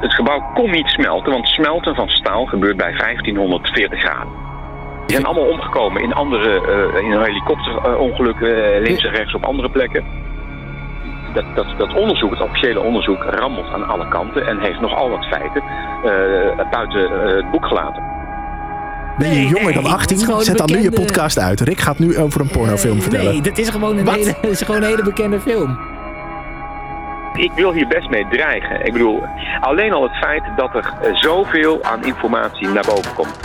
Het gebouw kon niet smelten, want smelten van staal gebeurt bij 1540 graden. Die zijn allemaal omgekomen in andere, uh, in een helikopterongeluk uh, links en rechts op andere plekken. Dat, dat, dat onderzoek, het officiële onderzoek, rammelt aan alle kanten en heeft nogal wat feiten uh, buiten het boek gelaten. Ben je jonger dan 18? Zet dan nu je podcast uit. Rick gaat nu over een pornofilm vertellen. Nee, dit is gewoon een, hele, is gewoon een hele bekende film. Ik wil hier best mee dreigen. Ik bedoel, alleen al het feit dat er zoveel aan informatie naar boven komt.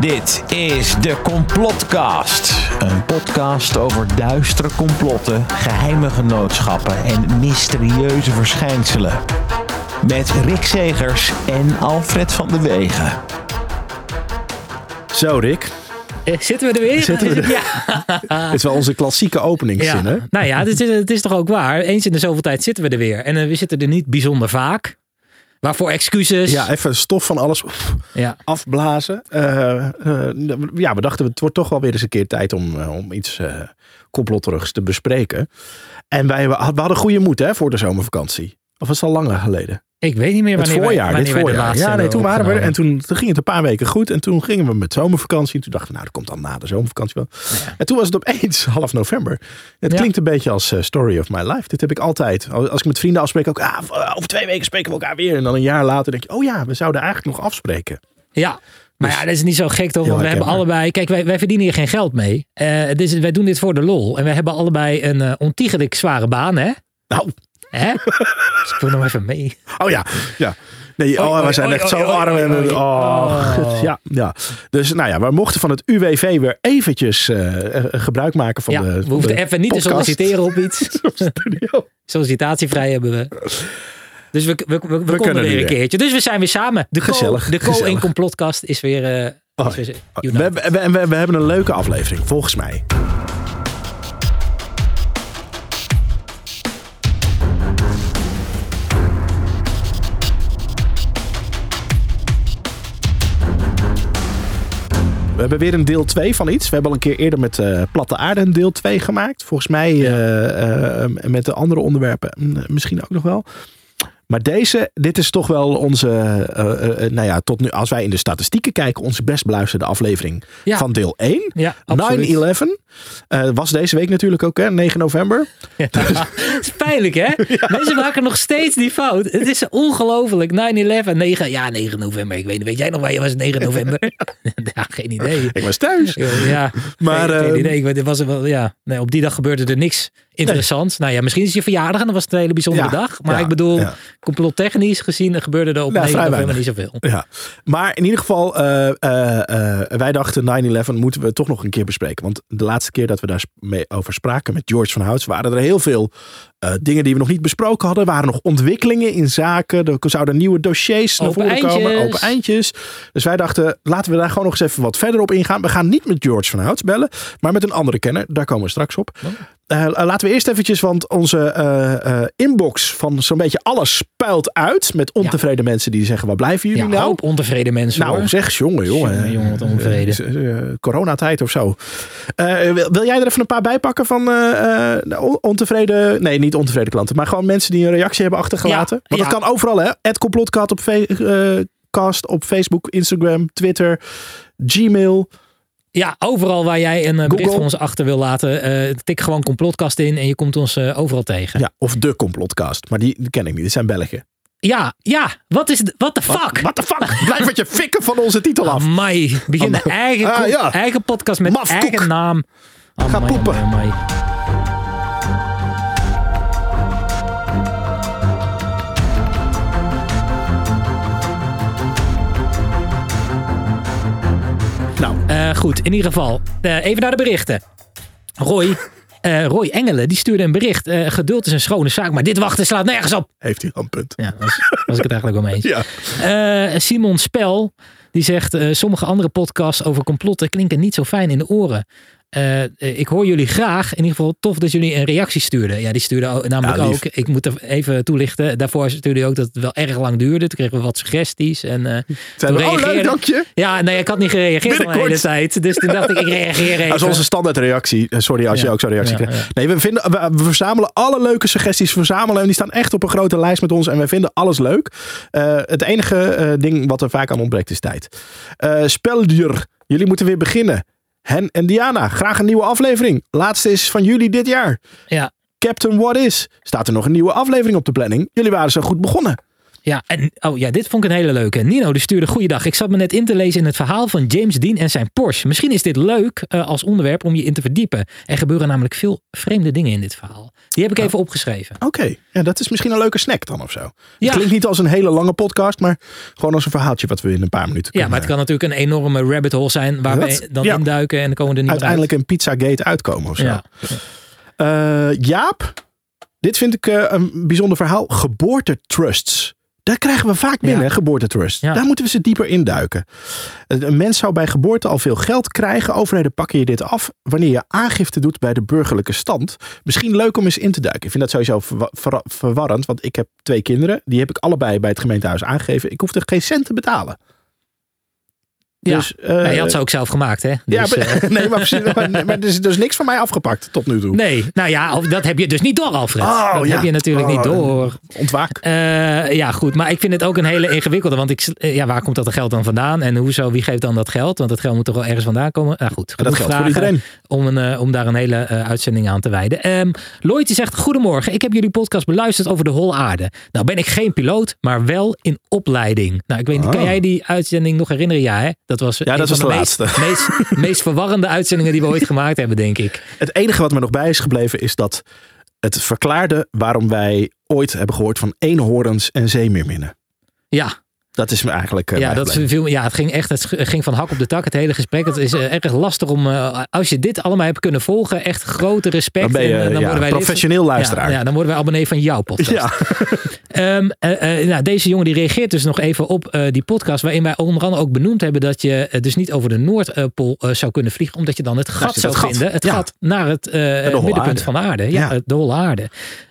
Dit is de Complotcast. Een podcast over duistere complotten, geheime genootschappen en mysterieuze verschijnselen. Met Rick Segers en Alfred van de Wegen. Zo, Rick. Eh, zitten we er weer? Zitten we er? Ja. Dit is wel onze klassieke openingszin, ja. hè? Nou ja, het is, het is toch ook waar. Eens in de zoveel tijd zitten we er weer. En uh, we zitten er niet bijzonder vaak. Waarvoor excuses. Ja, even stof van alles ja. afblazen. Uh, uh, ja, we dachten het wordt toch wel weer eens een keer tijd om, uh, om iets complotterigs te bespreken. En wij we hadden goede moed hè, voor de zomervakantie. Of was het al langer geleden? Ik weet niet meer wanneer het voorjaar, wij, dit voorjaar. Ja, nee, toen waren we er en toen, toen ging het een paar weken goed. En toen gingen we met zomervakantie. En toen dachten we, nou, dat komt dan na de zomervakantie wel. Ja. En toen was het opeens half november. Het ja. klinkt een beetje als uh, story of my life. Dit heb ik altijd. Als ik met vrienden afspreek, ook ah, over twee weken spreken we elkaar weer. En dan een jaar later denk je, oh ja, we zouden eigenlijk nog afspreken. Ja, maar ja, dat is niet zo gek toch? Want we hebben allebei. Kijk, wij, wij verdienen hier geen geld mee. Uh, dus wij doen dit voor de lol. En we hebben allebei een uh, ontiegelijk zware baan, hè? Nou. Hè? Ik wil nog even mee. Oh ja, ja. Nee, oh, we zijn echt zo arm. En, oh. Ja, ja. Dus nou ja, we mochten van het UWV weer eventjes uh, gebruik maken van ja, de We hoefden even niet podcast. te solliciteren op iets. Sollicitatievrij hebben we. Dus we, we, we, we konden weer een keertje. Dus we zijn weer samen. De gezellig. Co, de Co in is weer... Uh, oh, is weer we, we, we, we hebben een leuke aflevering, volgens mij. We hebben weer een deel 2 van iets. We hebben al een keer eerder met uh, Platte Aarde een deel 2 gemaakt. Volgens mij ja. uh, uh, met de andere onderwerpen misschien ook nog wel. Maar deze, dit is toch wel onze, nou ja, tot nu, als wij in de statistieken kijken, onze best beluisterde aflevering ja. van deel 1. Ja, 9-11. was deze week natuurlijk ook, hè, 9 november. Ja. Het is pijnlijk, hè? Mensen maken nog steeds die fout. Het is ongelooflijk. 9-11, 9, ja, 9 november. Ik weet niet, weet jij nog waar je was 9 november? ja, geen idee. Ik was thuis. Ja, maar, geen, geen idee. Ik weet, was wel, ja. nee, op die dag gebeurde er niks interessants. Nee. Nou ja, misschien is je verjaardag en dan was het een hele bijzondere ja, dag. Maar ja, ik bedoel, ja. complottechnisch gezien gebeurde er op Ja, 9 vrij november niet zoveel. Ja, maar in ieder geval, eh, eh, eh, wij dachten 9-11 moeten we toch nog een keer bespreken. Want de laatste keer dat we daar mee over spraken met George van Houts, waren er heel veel eh, dingen die we nog niet besproken hadden. Waren nog ontwikkelingen in zaken. Er zouden nieuwe dossiers naar voren komen. Open eindjes. Dus wij dachten, laten we daar gewoon nog eens even wat verder op ingaan. We gaan niet met George van Houts bellen, maar met een andere kenner. Daar komen we straks op. Uh, laten we eerst eventjes, want onze uh, inbox van zo'n beetje alles spuilt uit. Met ontevreden ja. mensen die zeggen, waar blijven jullie Ja, nou? hoop ontevreden mensen Nou, hoor. zeg, jongen, jongen. Jongen, jongen, wat coronatijd of zo. Wil, jij er even een paar bij pakken van ontevreden... Nee, niet ontevreden klanten. Maar gewoon mensen die een reactie hebben achtergelaten. Want dat kan overal, hè. Het complotcast op, cast op Facebook, Instagram, Twitter, Gmail... Ja, overal waar jij een uh, bericht Google. van ons achter wil laten, uh, tik gewoon complotkast in en je komt ons uh, overal tegen. Ja, of de complotcast. Maar die, die ken ik niet. Dit zijn Belgen. Ja, ja. Wat is What the fuck? What the fuck? Blijf met je fikken van onze titel af. Amai. Begin een eigen, Ah, ja. eigen podcast met Mafkoek. eigen naam. Ga Amai, poepen. amai, amai. Nou, Uh, goed, in ieder geval. Uh, even naar de berichten. Roy, uh, Roy Engelen, die stuurde een bericht. Uh, geduld is een schone zaak, maar dit wachten slaat nergens op. heeft hij een punt. Ja, was, was ik het eigenlijk wel mee eens. Ja. Uh, Simon Spel, die zegt... Sommige andere podcasts over complotten klinken niet zo fijn in de oren. Eh, ik hoor jullie graag. In ieder geval tof dat jullie een reactie stuurden. Ja, die stuurden ook- namelijk Ja, ook. Ik moet er even toelichten. Daarvoor stuurde je ook dat het wel erg lang duurde. Toen kregen we wat suggesties. En, eh, Zijn we, oh, leuk, dank je. Ja, nee, ik had niet gereageerd al de hele tijd. Dus toen dacht ik, ik reageer even. Dat is onze standaardreactie. Eh, Sorry als je ook zo'n reactie Ja, krijgt. Nee, we, vinden, we, we verzamelen alle leuke suggesties. Verzamelen en die staan echt op een grote lijst met ons. En wij vinden alles leuk. Eh, het enige eh, ding wat er vaak aan ontbreekt is tijd. Eh Speldier, jullie moeten weer beginnen. Hen en Diana, graag een nieuwe aflevering. Laatste is van jullie dit jaar. Ja, Captain What Is. Staat er nog een nieuwe aflevering op de planning? Jullie waren zo goed begonnen. Ja, en oh ja, dit vond ik een hele leuke. Nino die stuurde goeiedag. Ik zat me net in te lezen in het verhaal van James Dean en zijn Porsche. Misschien is dit leuk eh, als onderwerp om je in te verdiepen. Er gebeuren namelijk veel vreemde dingen in dit verhaal. Die heb ik even opgeschreven. Oké, ja, dat is misschien een leuke snack dan of zo. Het Ja. klinkt niet als een hele lange podcast, maar gewoon als een verhaaltje wat we in een paar minuten Ja, kunnen maar het kan natuurlijk een enorme rabbit hole zijn waar Dat- we dan ja. induiken en dan komen we er niet uiteindelijk een Pizzagate uitkomen of zo. uit. Ja. Eh, Jaap, dit vind ik eh, een bijzonder verhaal. Geboortetrusts. Daar krijgen we vaak binnen, Ja. Ja. Daar moeten we ze dieper induiken. Een een mens zou bij geboorte al veel geld krijgen. Overheden pakken je dit af wanneer je aangifte doet bij de burgerlijke stand. Misschien leuk om eens in te duiken. Ik vind dat sowieso verwarrend, want ik heb twee kinderen. Die heb ik allebei bij het gemeentehuis aangegeven. Ik hoef er geen cent te betalen. Ja. Dus, eh, Ja, je had ze ook zelf gemaakt, hè? ja, Dus, maar- eh, nee, maar, precies, maar, maar er is dus niks van mij afgepakt tot nu toe. nee, nou ja, dat heb je dus niet door, Alfred. Oh, dat ja. heb je natuurlijk Oh, niet door. Ontwaak. Eh, ja, goed. Maar ik vind het ook een hele ingewikkelde. Want ik, eh, ja, waar komt dat geld dan vandaan? En hoezo, wie geeft dan dat geld? Want dat geld moet toch wel ergens vandaan komen? Nou goed, dat geldt voor iedereen. Om, een, eh, om daar een hele eh, uitzending aan te wijden. Ehm Lloyd die zegt, goedemorgen. Ik heb jullie podcast beluisterd over de holle aarde. Nou ben ik geen piloot, maar wel in opleiding. Nou, ik weet niet, kan Oh. jij die uitzending nog herinneren? Ja, hè? Dat was, Ja, dat was de meest, laatste. Meest, meest verwarrende uitzendingen die we ooit gemaakt hebben, denk ik. Het enige wat me nog bij is gebleven is dat het verklaarde waarom wij ooit hebben gehoord van eenhoorns en zeemeerminnen. Ja, Dat is me eigenlijk. eh, Ja, dat viel, ja, het ging echt het ging van hak op de tak, het hele gesprek. Het is eh, erg lastig om, eh, als je dit allemaal hebt kunnen volgen, echt grote respect. Dan ben je En, ja, worden wij lid- professioneel luisteraar. Ja, ja, dan worden wij abonnee van jouw podcast. Ja. Ehm, eh, eh, nou, deze jongen die reageert dus nog even op die podcast, waarin wij onder andere ook benoemd hebben dat je dus niet over de Noordpool zou kunnen vliegen, omdat je dan het gat zit zou het gat. vinden. Het gat naar het middenpunt van de aarde. Ja, Ja. de holle aarde.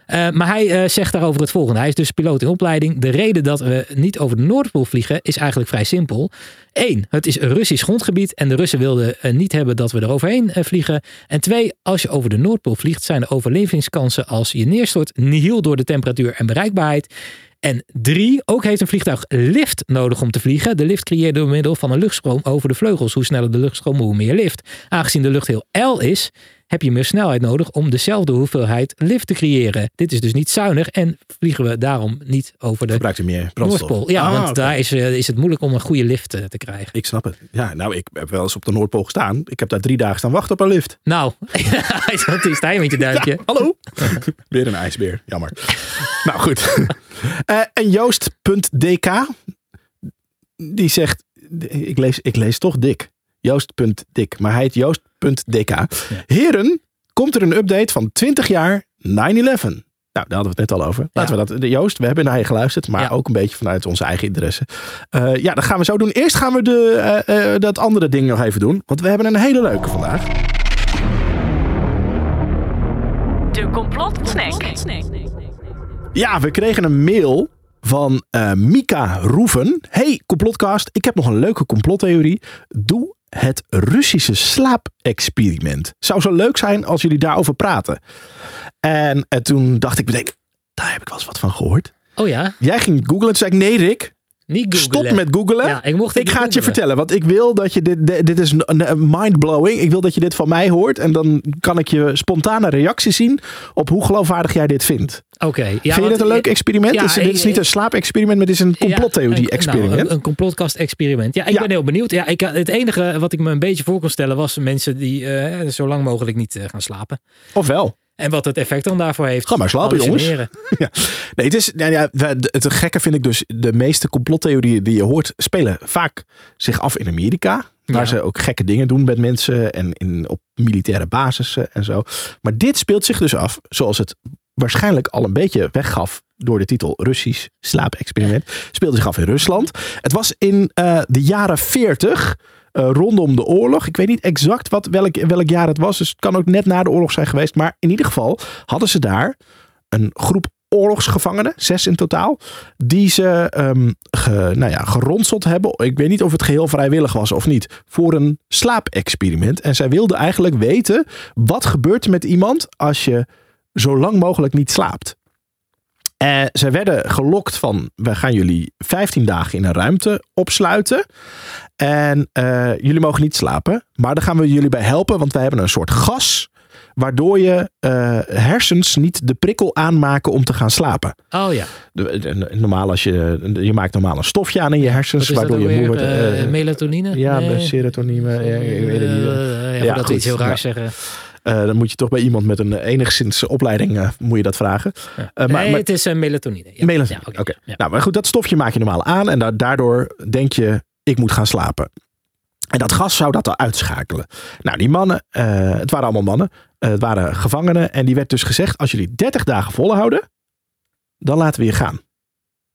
Eh, maar hij eh, zegt daarover het volgende. Hij is dus piloot in opleiding. De reden dat we niet over de Noordpool vliegen is eigenlijk vrij simpel. Eén, het is Russisch grondgebied en de Russen wilden eh, niet hebben dat we er overheen vliegen. En twee, als je over de Noordpool vliegt, zijn de overlevingskansen als je neerstort nihil door de temperatuur en bereikbaarheid. En drie, ook heeft een vliegtuig lift nodig om te vliegen. De lift creëert door middel van een luchtstroom over de vleugels. Hoe sneller de luchtstroom, hoe meer lift. Aangezien de lucht heel ijl is, heb je meer snelheid nodig om dezelfde hoeveelheid lift te creëren. Dit is dus niet zuinig en vliegen we daarom niet over de Gebruikt meer brandstof? Noordpool. Ja, Ah, want daar is, eh, is het moeilijk om een goede lift eh, te krijgen. Ik snap het. Ja, nou, ik heb wel eens op de Noordpool gestaan. Ik heb daar drie dagen staan wachten op een lift. Nou, hij is je met je duimpje. Hallo? Weer een ijsbeer. Jammer. nou goed. Eh, en Joost.dk. Die zegt. Ik lees, ik lees toch dik. Joost.dik. Maar hij heet Joost.dk. Heren, komt er een update van 20 jaar 9-11. Nou, daar hadden we het net al over. Laten we dat. Joost, we hebben naar je geluisterd, maar Ja. ook een beetje vanuit onze eigen interesse. Eh, ja, dat gaan we zo doen. Eerst gaan we de, eh, eh, dat andere ding nog even doen. Want we hebben een hele leuke vandaag. De complotsnack. Ja, we kregen een mail van eh, Mika Roeven. Hey, complotcast. Ik heb nog een leuke complottheorie. Doe het Russische slaapexperiment. Zou zo leuk zijn als jullie daarover praten. En, eh, toen dacht ik meteen, daar heb ik wel eens wat van gehoord. Oh ja, Jij ging googlen. Toen zei ik, nee Rick, niet googlen. stop met googlen. Ja, ik mocht Ik ga het je vertellen, want ik wil dat je dit, dit dit is mindblowing. Ik wil dat je dit van mij hoort en dan kan ik je spontane reactie zien op hoe geloofwaardig jij dit vindt. Oké. Ja, Vind je dit een leuk experiment? Ja, Dus dit is niet een slaapexperiment, maar dit is een complottheorie-experiment. nou, een, een complotkast-experiment. Ja, ik ben heel benieuwd. Ja, ik, het enige wat ik me een beetje voor kon stellen was mensen die eh, zo lang mogelijk niet eh, gaan slapen. Ofwel. En wat het effect dan daarvoor heeft. Ga maar slapen, jongens. Ja. Nee, het is, nou ja, het gekke vind ik dus, de meeste complottheorieën die je hoort, spelen vaak zich af in Amerika. Waar Ja. ze ook gekke dingen doen met mensen en in, op militaire basissen en zo. Maar dit speelt zich dus af, zoals het waarschijnlijk al een beetje weggaf door de titel Russisch slaapexperiment. Speelde zich af in Rusland. Het was in eh, de jaren 40 eh, rondom de oorlog. Ik weet niet exact wat, welk, welk jaar het was. Dus het kan ook net na de oorlog zijn geweest. Maar in ieder geval hadden ze daar een groep oorlogsgevangenen, zes in totaal, die ze ge, nou ja, geronseld hebben. Ik weet niet of het geheel vrijwillig was of niet, voor een slaapexperiment. En zij wilden eigenlijk weten, wat gebeurt er met iemand als je zo lang mogelijk niet slaapt? En zij werden gelokt van, we gaan jullie 15 dagen in een ruimte opsluiten. En uh, jullie mogen niet slapen, maar daar gaan we jullie bij helpen, want wij hebben een soort gas waardoor je uh, hersens niet de prikkel aanmaken om te gaan slapen. Oh ja. De, de, normaal als je, je maakt normaal een stofje aan in je hersens, waardoor je moe wordt. Melatonine? Ja, nee. serotonine. Ja, ik weet het niet. Ja, dat iets heel raar zeggen. Uh, dan moet je toch bij iemand met een enigszins opleiding uh, moet je dat vragen. Ja. Uh, maar, nee, maar, het is melatonine. Ja. Melatonine, oké. Okay. Ja. Nou, maar goed, dat stofje maak je normaal aan en da daardoor denk je, ik moet gaan slapen. En dat gas zou dat al uitschakelen. Nou, die mannen, het waren allemaal mannen, het waren gevangenen. En die werd dus gezegd, als jullie 30 dagen volhouden, dan laten we je gaan.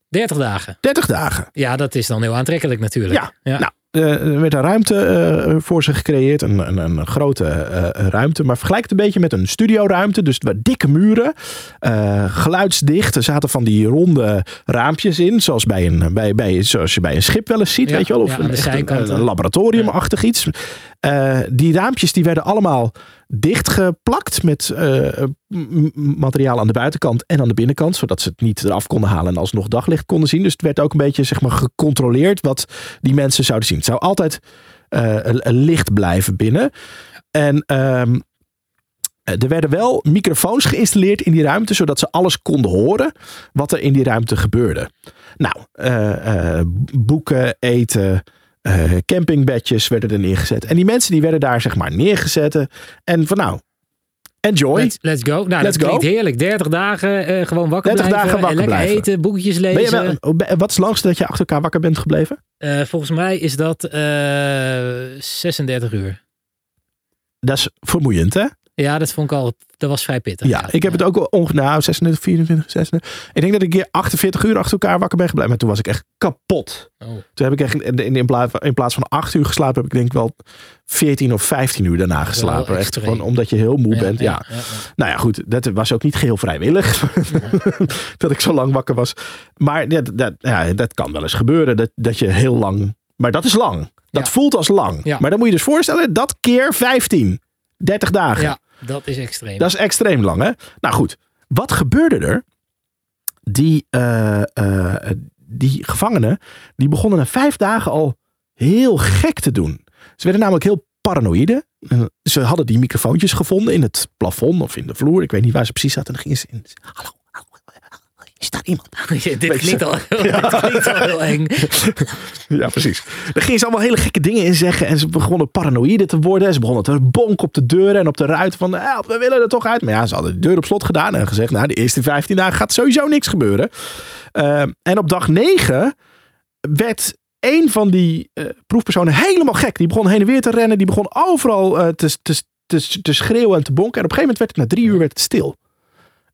30 dagen? 30 dagen. Ja, dat is dan heel aantrekkelijk natuurlijk. Ja. nou, er werd een ruimte uh, voor ze gecreëerd. Een, een, een grote uh, ruimte. Maar vergelijk het een beetje met een studioruimte. Dus waar dikke muren. Geluidsdicht. Er zaten van die ronde raampjes in. Zoals, bij een, bij, bij, zoals je bij een schip wel eens ziet. Ja, weet je wel? Of ja, een, een, een, laboratoriumachtig ja. Iets. die raampjes die werden allemaal dichtgeplakt met materiaal aan de buitenkant en aan de binnenkant. Zodat ze het niet eraf konden halen en alsnog daglicht konden zien. Dus het werd ook een beetje zeg maar, gecontroleerd wat die mensen zouden zien. Het zou altijd uh, licht blijven binnen. En um, er werden wel microfoons geïnstalleerd in die ruimte, zodat ze alles konden horen wat er in die ruimte gebeurde. Nou, boeken, eten, campingbedjes werden er neergezet. En die mensen die werden daar zeg maar neergezet. En van nou, Enjoy. Let's, let's go. Nou, let's dat klinkt go. heerlijk. 30 dagen uh, gewoon wakker 30 blijven. dagen wakker lekker blijven. eten, boekjes lezen. Ben je wel, wat is het langste dat je achter elkaar wakker bent gebleven? Uh, volgens mij is dat uh, 36 uur. Dat is vermoeiend, hè? Ja, dat vond ik al. Dat was vrij pittig. Ja, ik heb het ook al ongeveer. Nou, 36, 24, 36. Ik denk dat ik hier 48 uur achter elkaar wakker ben gebleven. Maar toen was ik echt kapot. Oh. Toen heb ik echt in, in, plaats, in plaats van 8 uur geslapen, heb ik denk ik wel 14 of 15 uur daarna geslapen. Echt gewoon omdat je heel moe Ja, bent. Ja. Nou ja, goed. Dat was ook niet geheel vrijwillig. dat ik zo lang wakker was. Maar dat, dat, ja, dat kan wel eens gebeuren. Dat, dat je heel lang. Maar dat is lang. Dat voelt als lang. Maar dan moet je dus voorstellen, dat keer 15. 30 dagen. Ja, dat is extreem. Dat is extreem lang, hè? Nou goed, wat gebeurde er? Die, eh, eh, die gevangenen, die begonnen na vijf dagen al heel gek te doen. Ze werden namelijk heel paranoïde. Eh, Ze hadden die microfoontjes gevonden in het plafond of in de vloer. Ik weet niet waar ze precies zaten. En dan gingen ze in. Hallo, hallo, is daar iemand? dit, klinkt al, dit klinkt al heel eng. Ja, precies. Daar gingen ze allemaal hele gekke dingen in zeggen. En ze begonnen paranoïde te worden. En ze begonnen te bonken op de deuren en op de ruiten van... Help, we willen er toch uit. Maar ja, ze hadden de deur op slot gedaan en gezegd... Nou, de eerste 15 dagen gaat sowieso niks gebeuren. Uh, en op dag 9 werd een van die uh, proefpersonen helemaal gek. Die begon heen en weer te rennen. Die begon overal uh, te, te, te, te schreeuwen en te bonken. En op een gegeven moment werd het na drie uur werd het stil.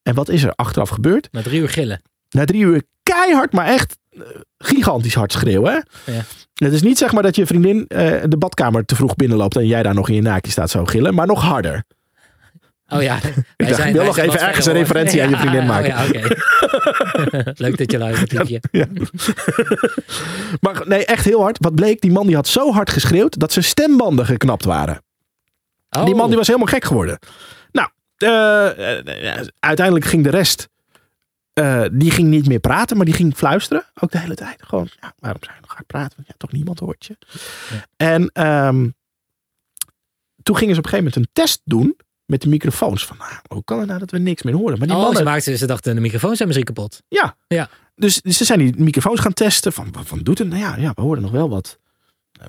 En wat is er achteraf gebeurd? Na drie uur gillen. Na drie uur keihard, maar echt uh, gigantisch hard schreeuwen. Hè? Ja. Het is niet zeg maar dat je vriendin uh, de badkamer te vroeg binnenloopt en jij daar nog in je naakje staat zo gillen, maar nog harder. Oh ja. Ik, dacht, ik wil nog even ergens een referentie ja, aan je vriendin maken. Oh ja, okay. Leuk dat je luistert, liefje. Ja. maar nee, echt heel hard. Wat bleek, die man die had zo hard geschreeuwd dat zijn stembanden geknapt waren. Oh. Die man die was helemaal gek geworden. Nou, uh, uiteindelijk ging de rest uh, die ging niet meer praten, maar die ging fluisteren. Ook de hele tijd. Gewoon, ja, waarom zou je nog hard praten? Want ja, toch niemand hoort je. Ja. En um, toen gingen ze op een gegeven moment een test doen met de microfoons. Van, nou, hoe kan het nou dat we niks meer horen? Maar die oh, mannen, ze, maakten, ze dachten, de microfoons zijn misschien kapot. Ja. ja. Dus, dus ze zijn die microfoons gaan testen. Van, wat, doet het? Nou ja, ja, we horen nog wel wat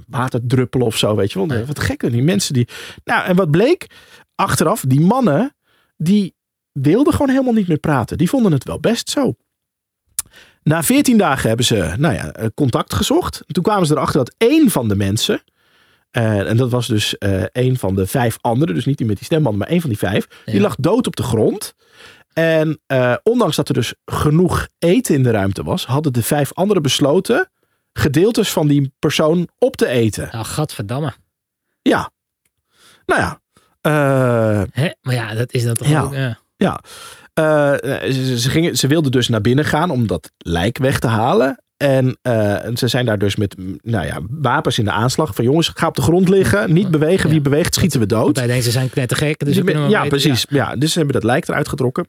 waterdruppelen of zo, weet je wel. Wat gekke, die mensen die... Nou, en wat bleek? Achteraf, die mannen, die wilden gewoon helemaal niet meer praten. Die vonden het wel best zo. Na 14 dagen hebben ze nou ja, contact gezocht. Toen kwamen ze erachter dat één van de mensen. Uh, en dat was dus uh, één van de vijf anderen. Dus niet die met die stembanden, maar één van die vijf. Ja. Die lag dood op de grond. En uh, ondanks dat er dus genoeg eten in de ruimte was, hadden de vijf anderen besloten gedeeltes van die persoon op te eten. Nou, gadverdamme. Ja. Nou ja. Eh, Hè? Maar ja, dat is dat toch Ja. ook. Ja. Ja, Eh, ze, ze, gingen, ze wilden dus naar binnen gaan om dat lijk weg te halen. En eh, en ze zijn daar dus met nou ja, wapens in de aanslag. Van jongens, ga op de grond liggen. Niet bewegen. Wie Ja. beweegt, schieten we dood. Want hij denkt, ze zijn knettergek. Dus Die maar ja, precies. Ja. dus ze hebben dat lijk eruit getrokken.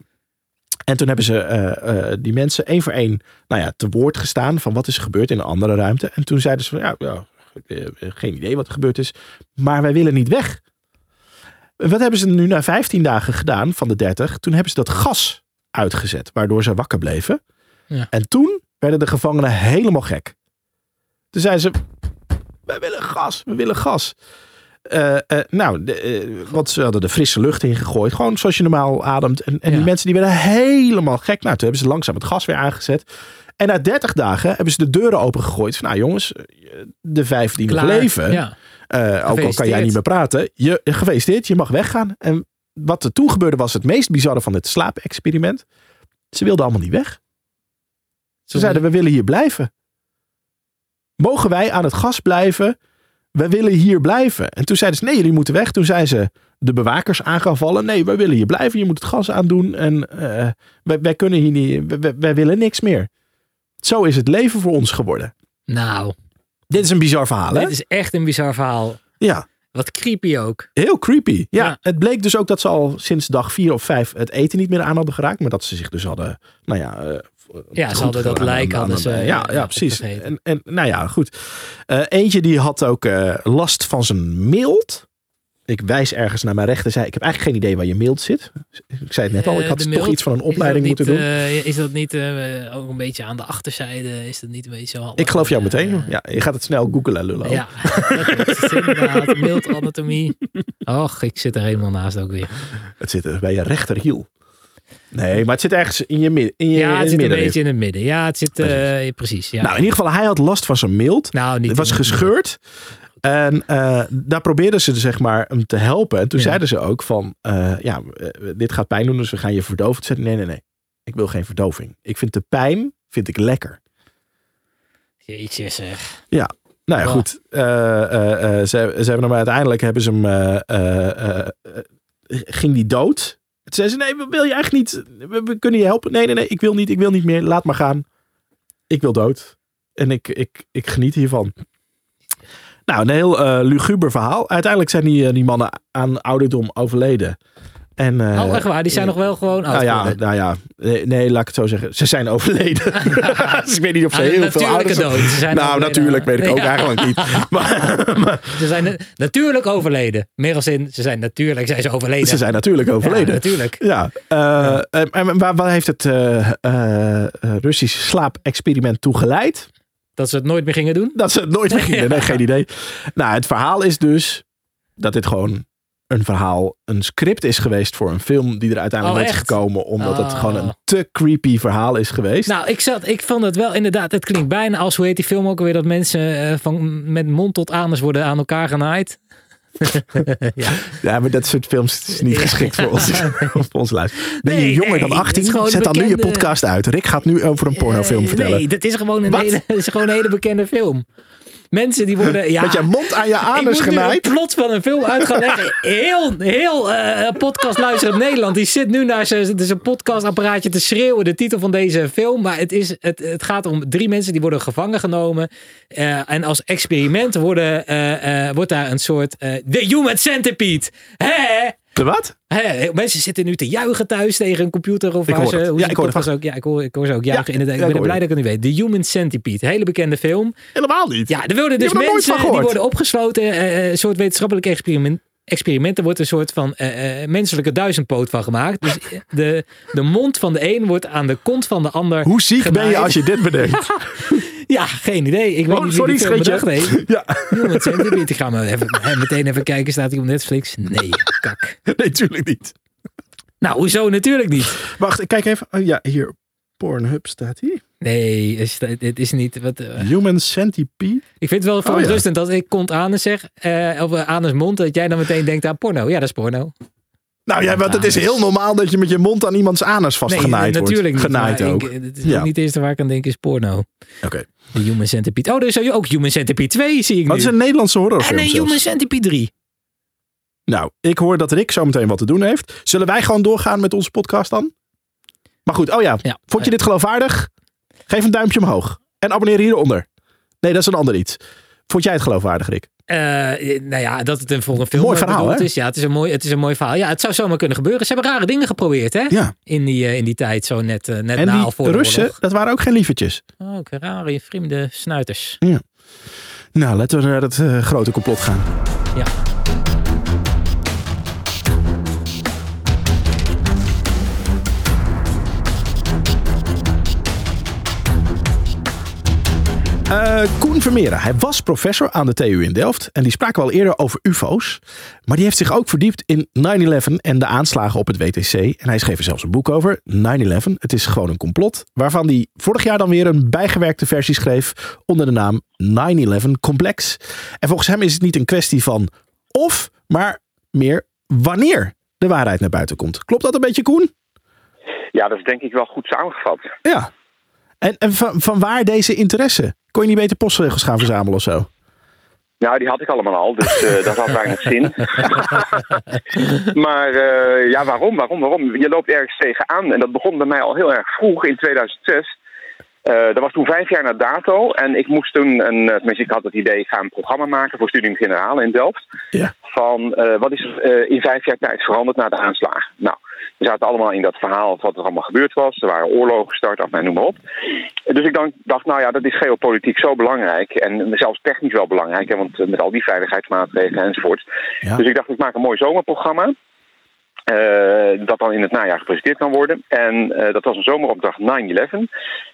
En toen hebben ze die mensen één voor één nou ja, te woord gestaan. Van wat is er gebeurd in een andere ruimte. En toen zeiden ze van ja, ja geen idee wat er gebeurd is. Maar wij willen niet weg. Wat hebben ze nu na 15 dagen gedaan van de 30? Toen hebben ze dat gas uitgezet. Waardoor ze wakker bleven. Ja. En toen werden de gevangenen helemaal gek. Toen zeiden ze, wij willen gas, we willen gas. Eh, nou, de, eh, want ze hadden de frisse lucht ingegooid. Gewoon zoals je normaal ademt. En, en Ja. die mensen die werden helemaal gek. Nou, toen hebben ze langzaam het gas weer aangezet. En na 30 dagen hebben ze de deuren opengegooid. Van, nou jongens, de vijf die nog leven. Ja. ook al kan jij niet meer praten. Je, gefeliciteerd, je mag weggaan. En wat er toen gebeurde was het meest bizarre van het slaapexperiment. Ze wilden allemaal niet weg. Ze zeiden, we willen hier blijven. Mogen wij aan het gas blijven? We willen hier blijven. En toen zeiden ze, nee, jullie moeten weg. Toen zijn ze de bewakers aan gaan vallen. Nee, wij willen hier blijven. Je moet het gas aandoen. En eh, wij, wij kunnen hier niet, wij- wij, wij willen niks meer. Zo is het leven voor ons geworden. Nou, Dit is een bizar verhaal, hè? dit is echt een bizar verhaal. Ja, Wat creepy ook. heel creepy. Ja, Ja. het bleek dus ook dat ze al sinds dag vier of vijf het eten niet meer aan hadden geraakt. Maar dat ze zich dus hadden, nou ja... eh, Ja, ze hadden dat gedaan lijk aan- ze, Ja, eh, ja precies. En, en nou ja, goed. Eh, eentje die had ook eh, last van zijn mild. Ik wijs ergens naar mijn rechter. Zei, ik heb eigenlijk geen idee waar je mild zit. Ik zei het net al, ik Eh, had toch iets van een opleiding niet, moeten doen. eh, is dat niet eh, ook een beetje aan de achterzijde? Is dat niet een beetje zo ik geloof jou eh, meteen. Ja, je gaat het snel googlen, lullo. Ja, dat inderdaad. Mild anatomie. Och, ik zit er helemaal naast ook weer. Het zit er bij je rechterhiel. Nee, maar het zit ergens in je, mid- in je Ja, in het zit een beetje in het midden. Ja, het zit eh, precies. Ja. Nou, in ieder geval, hij had last van zijn mild. Nou, niet Het was gescheurd. En eh, daar probeerden ze zeg maar hem te helpen. En toen Ja. zeiden ze ook van, eh, ja, dit gaat pijn doen, dus we gaan je verdoven. Toen zei hij, nee, nee, nee. Ik wil geen verdoving. Ik vind de pijn, vind ik lekker. midden. Jeetje zeg. Nou ja, goed. Ze, ze hebben hem uiteindelijk, hebben ze hem, ging die dood. Toen zei ze, nee, wil je echt niet. We, we kunnen je helpen. Nee, nee, nee, ik wil niet, ik wil niet meer. Laat maar gaan. Ik wil dood. En ik, ik, ik geniet hiervan. Nou, een heel eh, luguber verhaal. Uiteindelijk zijn die, eh, die mannen aan ouderdom overleden. En, eh, oh, echt waar? Die zijn nog wel gewoon oud nou ja, nou ja, nee, nee, laat ik het zo zeggen. Ze zijn overleden. dus ik weet niet of ze Ah, heel veel ouders dood. Ze zijn Nou, overleden. natuurlijk weet ik ook Ja. eigenlijk niet. Maar, maar Ze zijn na- natuurlijk overleden. Meer als in, ze zijn natuurlijk zijn ze overleden. ze zijn natuurlijk overleden. Ja, natuurlijk. Ja, eh, eh, en waar, waar heeft het eh, eh, eh, Russische slaapexperiment toe geleid? Dat ze het nooit meer gingen doen. Dat ze het nooit meer gingen. Nee, geen idee. Nou, het verhaal is dus dat dit gewoon een verhaal, een script is geweest voor een film die er uiteindelijk Oh, is gekomen. Omdat het Oh. gewoon een te creepy verhaal is geweest. Nou, ik, zat, ik vond het wel inderdaad, het klinkt bijna als, hoe heet die film ook alweer, dat mensen eh, van, met mond tot anus worden aan elkaar genaaid. ja. Ja, maar dat soort films is niet geschikt voor ons, voor ons luisteren. Ben je Nee, jonger nee, dan het is 18? gewoon Zet dan nu je podcast uit. Rick gaat nu over een pornofilm Eh, vertellen. Nee, dat is gewoon een, Wat? hele, dat is gewoon een hele bekende film. Mensen die worden... Ja, Met je mond aan je anus genaaid. plot van een film uit gaan leggen. Heel, heel eh podcast luisteren op Nederland. Die zit nu naar zijn podcastapparaatje te schreeuwen. De titel van deze film. Maar het, is, het, het gaat om drie mensen die worden gevangen genomen. Eh, en als experiment worden, eh, eh, wordt daar een soort... eh The Human Centipede. Hè? De wat? Mensen zitten nu te juichen thuis tegen een computer of Ik waar ze, het. hoe Ja, ik hoor het. ook. Ja, ik hoor, ik hoor ze ook juichen. Ja, in de, ja, ik ben blij dat ik het nu weet. The Human Centipede, hele bekende film. Helemaal niet. Ja, er worden dus mensen die worden opgesloten. eh, een soort wetenschappelijk experiment. Experiment, er wordt een soort van eh, eh, menselijke duizendpoot van gemaakt. Dus de, de mond van de een wordt aan de kont van de ander. Hoe ziek ben je als je dit bedenkt? Ja, geen idee. Ik weet Oh, niet sorry, wie die film heeft. Ja, Human Centipede. Ik ga maar even, meteen even kijken. Staat hij op Netflix? Nee, kak. nee, tuurlijk niet. Nou, hoezo? Natuurlijk niet. Wacht, ik kijk even. Oh, ja, hier. Pornhub staat hier. Nee, is, het is niet. Wat, eh, Human Centipede. ik vind het wel Oh, ja. verontrustend dat ik kont anus zeg. eh, of eh, anus mond. Dat jij dan meteen denkt aan porno. Ja, dat is porno. Nou ja, want het is heel normaal dat je met je mond aan iemands anus vastgenaaid wordt. natuurlijk niet. Genaaid ook. ik- het is Ja. ook niet het eerste waar ik aan denk is porno. Oké. De Human Centipede. Oh, er is ook Human Centipede 2 zie ik Wat nu. is een Nederlandse en horrorfilm een zelfs. Human Centipede 3. Nou, ik hoor dat Rick zo meteen wat te doen heeft. Zullen wij gewoon doorgaan met onze podcast dan? Maar goed, oh ja. Ja. Vond je dit geloofwaardig? Geef een duimpje omhoog. En abonneer hieronder. Nee, dat is een ander iets. Vond jij het geloofwaardig, Rick? Eh, nou ja, dat het een voor een film Mooi verhaal, hè? is. Ja, het is, een mooi, het is een mooi verhaal. Ja, het zou zomaar kunnen gebeuren. Ze hebben rare dingen geprobeerd, hè? Ja. In, die, eh, in die tijd, zo net, net En na of voor de Russen, dat waren ook geen lievertjes. Ook rare, vreemde snuiters. Nou, laten we naar het grote complot gaan. Ja. Eh, Koen Vermeeren, hij was professor aan de TU in Delft. En die spraken we al eerder over UFO's. Maar die heeft zich ook verdiept in 9-11 en de aanslagen op het WTC. En hij schreef er zelfs een boek over, 9-11. Het is gewoon een complot. Waarvan hij vorig jaar dan weer een bijgewerkte versie schreef onder de naam 9-11 Complex. En volgens hem is het niet een kwestie van of, maar meer wanneer de waarheid naar buiten komt. Klopt dat een beetje, Koen? Ja, dat is denk ik wel goed samengevat. Ja. En, en van, van waar deze interesse? Kon je niet beter postregels gaan verzamelen of zo? Nou, die had ik allemaal al, dus eh, dat had weinig zin. maar eh, ja, waarom, waarom, waarom? Je loopt ergens tegenaan. En dat begon bij mij al heel erg vroeg, in 2006. Eh, dat was toen vijf jaar na dato. En ik moest toen, een, tenminste ik had het idee, ik ga een programma maken voor Studium Generaal in Delft. Ja. Van wat is in vijf jaar tijd veranderd na de aanslagen? Nou, we zaten allemaal in dat verhaal wat er allemaal gebeurd was. Er waren oorlogen gestart, af en noem maar op. Dus ik dan, dacht, nou ja, dat is geopolitiek zo belangrijk. En zelfs technisch wel belangrijk. Hè, want eh, met al die veiligheidsmaatregelen enzovoort. Ja. Dus ik dacht, ik maak een mooi zomerprogramma. Eh, dat dan in het najaar gepresenteerd kan worden. En eh, dat was een zomeropdracht 9-11.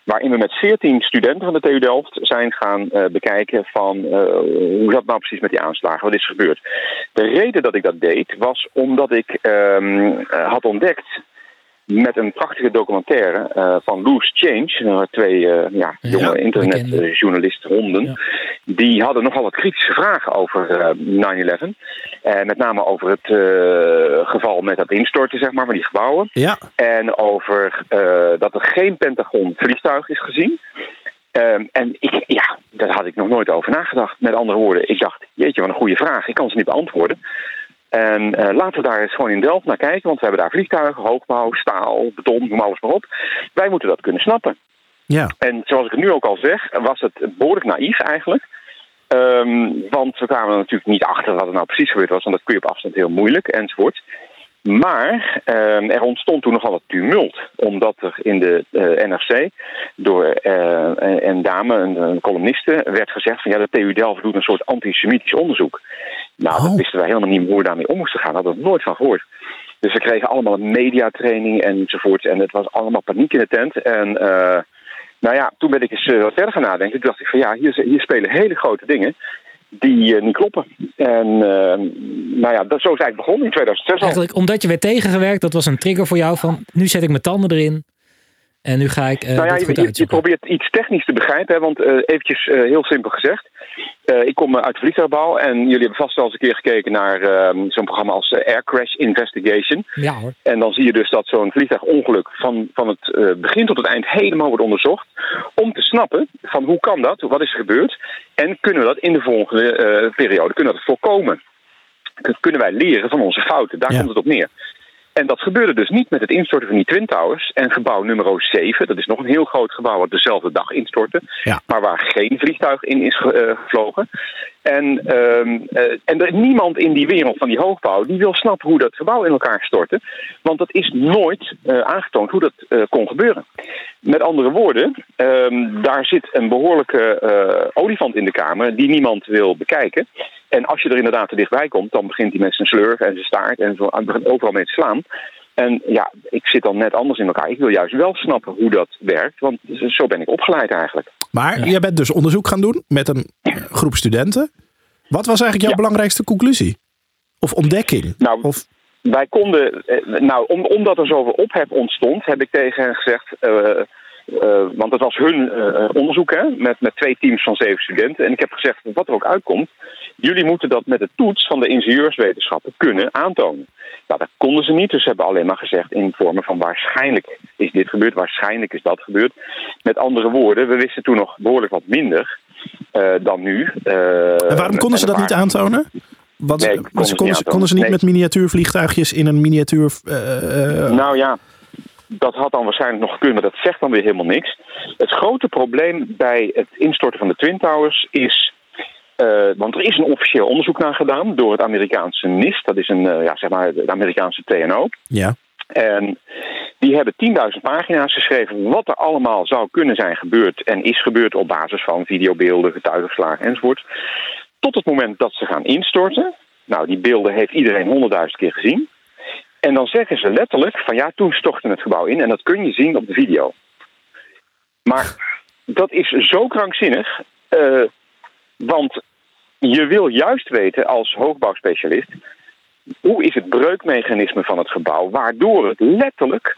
Waarin we met 14 studenten van de TU Delft zijn gaan eh, bekijken van hoe zat nou precies met die aanslagen? Wat is gebeurd? De reden dat ik dat deed was omdat ik ehm, eh, had ontdekt met een prachtige documentaire eh, van Loose Change. Waren twee eh, ja, Ja, jonge bekende. internetjournalisten, honden. Ja. Die hadden nogal wat kritische vragen over eh, 9-11. En met name over het eh, geval met dat instorten zeg maar, van die gebouwen. Ja. En over eh, dat er geen Pentagon vliegtuig is gezien. Ehm, en ik, ja, daar had ik nog nooit over nagedacht. Met andere woorden, ik dacht, jeetje, wat een goede vraag. Ik kan ze niet beantwoorden. En eh, laten we daar eens gewoon in Delft naar kijken. Want we hebben daar vliegtuigen, hoogbouw, staal, beton, noem alles maar op. Wij moeten dat kunnen snappen. Ja. En zoals ik het nu ook al zeg, was het behoorlijk naïef eigenlijk. Ehm, want we kwamen er natuurlijk niet achter wat er nou precies gebeurd was. Want dat kun je op afstand heel moeilijk enzovoort. Maar ehm, er ontstond toen nogal wat tumult. Omdat er in de eh, NRC door eh, een, dame, een, een columniste, werd gezegd van ja, de TU Delft doet een soort antisemitisch onderzoek. Nou, Oh. dat wisten wij helemaal niet hoe we daarmee om moesten gaan. Daar hadden we nooit van gehoord. Dus we kregen allemaal een mediatraining enzovoort. En het was allemaal paniek in de tent. En eh, nou ja, toen ben ik eens eh, wat verder gaan nadenken. Toen dacht ik van ja, hier, hier spelen hele grote dingen die eh, niet kloppen. En eh, nou ja, dat, zo is eigenlijk begonnen in 2006 al. Eigenlijk omdat je werd tegengewerkt, dat was een trigger voor jou van nu zet ik mijn tanden erin. En nu ga ik eh nou ja, dit je, probeert iets technisch te begrijpen. Hè, want eh, eventjes eh, heel simpel gezegd. ik kom uit de vliegtuigbouw. En jullie hebben vast wel eens een keer gekeken naar eh, zo'n programma als Air Crash Investigation. Ja hoor. En dan zie je dus dat zo'n vliegtuigongeluk van, van het begin tot het eind helemaal wordt onderzocht. Om te snappen van hoe kan dat, wat is er gebeurd. En kunnen we dat in de volgende periode kunnen we dat voorkomen. Kunnen wij leren van onze fouten, daar Ja. komt het op neer. En dat gebeurde dus niet met het instorten van die Twin Towers. En gebouw nummer 7, dat is nog een heel groot gebouw wat dezelfde dag instortte. Ja. Maar waar geen vliegtuig in is eh, gevlogen. En, ehm, eh, en niemand in die wereld van die hoogbouw die wil snappen hoe dat gebouw in elkaar stortte. Want dat is nooit eh, aangetoond hoe dat eh, kon gebeuren. Met andere woorden, ehm, daar zit een behoorlijke eh, olifant in de kamer die niemand wil bekijken. En als je er inderdaad te dichtbij komt, dan begint met zijn slurf en zijn staart en zo, begint overal mee te slaan. En ja, ik zit dan net anders in elkaar. Ik wil juist wel snappen hoe dat werkt, want zo ben ik opgeleid eigenlijk. Maar jij bent dus onderzoek gaan doen met een groep studenten. Wat was eigenlijk jouw Ja. belangrijkste conclusie? Of ontdekking? Nou, of, Wij konden, eh, nou, om, omdat er zoveel ophef ontstond, heb ik tegen hen gezegd. eh, eh, want het was hun eh, onderzoek hè, met, met twee teams van zeven studenten. En ik heb gezegd: wat er ook uitkomt, jullie moeten dat met de toets van de ingenieurswetenschappen kunnen aantonen. Nou, dat konden ze niet, dus ze hebben alleen maar gezegd in vormen van waarschijnlijk is dit gebeurd, waarschijnlijk is dat gebeurd. Met andere woorden, we wisten toen nog behoorlijk wat minder uh, dan nu. Uh, en waarom konden ze dat niet aantonen? Wat, nee, konden, ze, konden, ze, konden ze niet nee. met miniatuurvliegtuigjes in een miniatuur. Uh, nou ja, dat had dan waarschijnlijk nog gekund, maar dat zegt dan weer helemaal niks. Het grote probleem bij het instorten van de Twin Towers is. Uh, want er is een officieel onderzoek naar gedaan door het Amerikaanse NIST. Dat is een, uh, ja, zeg maar, de Amerikaanse TNO. Ja. En die hebben 10.000 pagina's geschreven wat er allemaal zou kunnen zijn gebeurd en is gebeurd op basis van videobeelden, getuigenverslagen enzovoort. Tot het moment dat ze gaan instorten. Nou, die beelden heeft iedereen honderdduizend keer gezien. En dan zeggen ze letterlijk van ja, toen stortte het gebouw in en dat kun je zien op de video. Maar dat is zo krankzinnig, uh, want je wil juist weten als hoogbouwspecialist hoe is het breukmechanisme van het gebouw, waardoor het letterlijk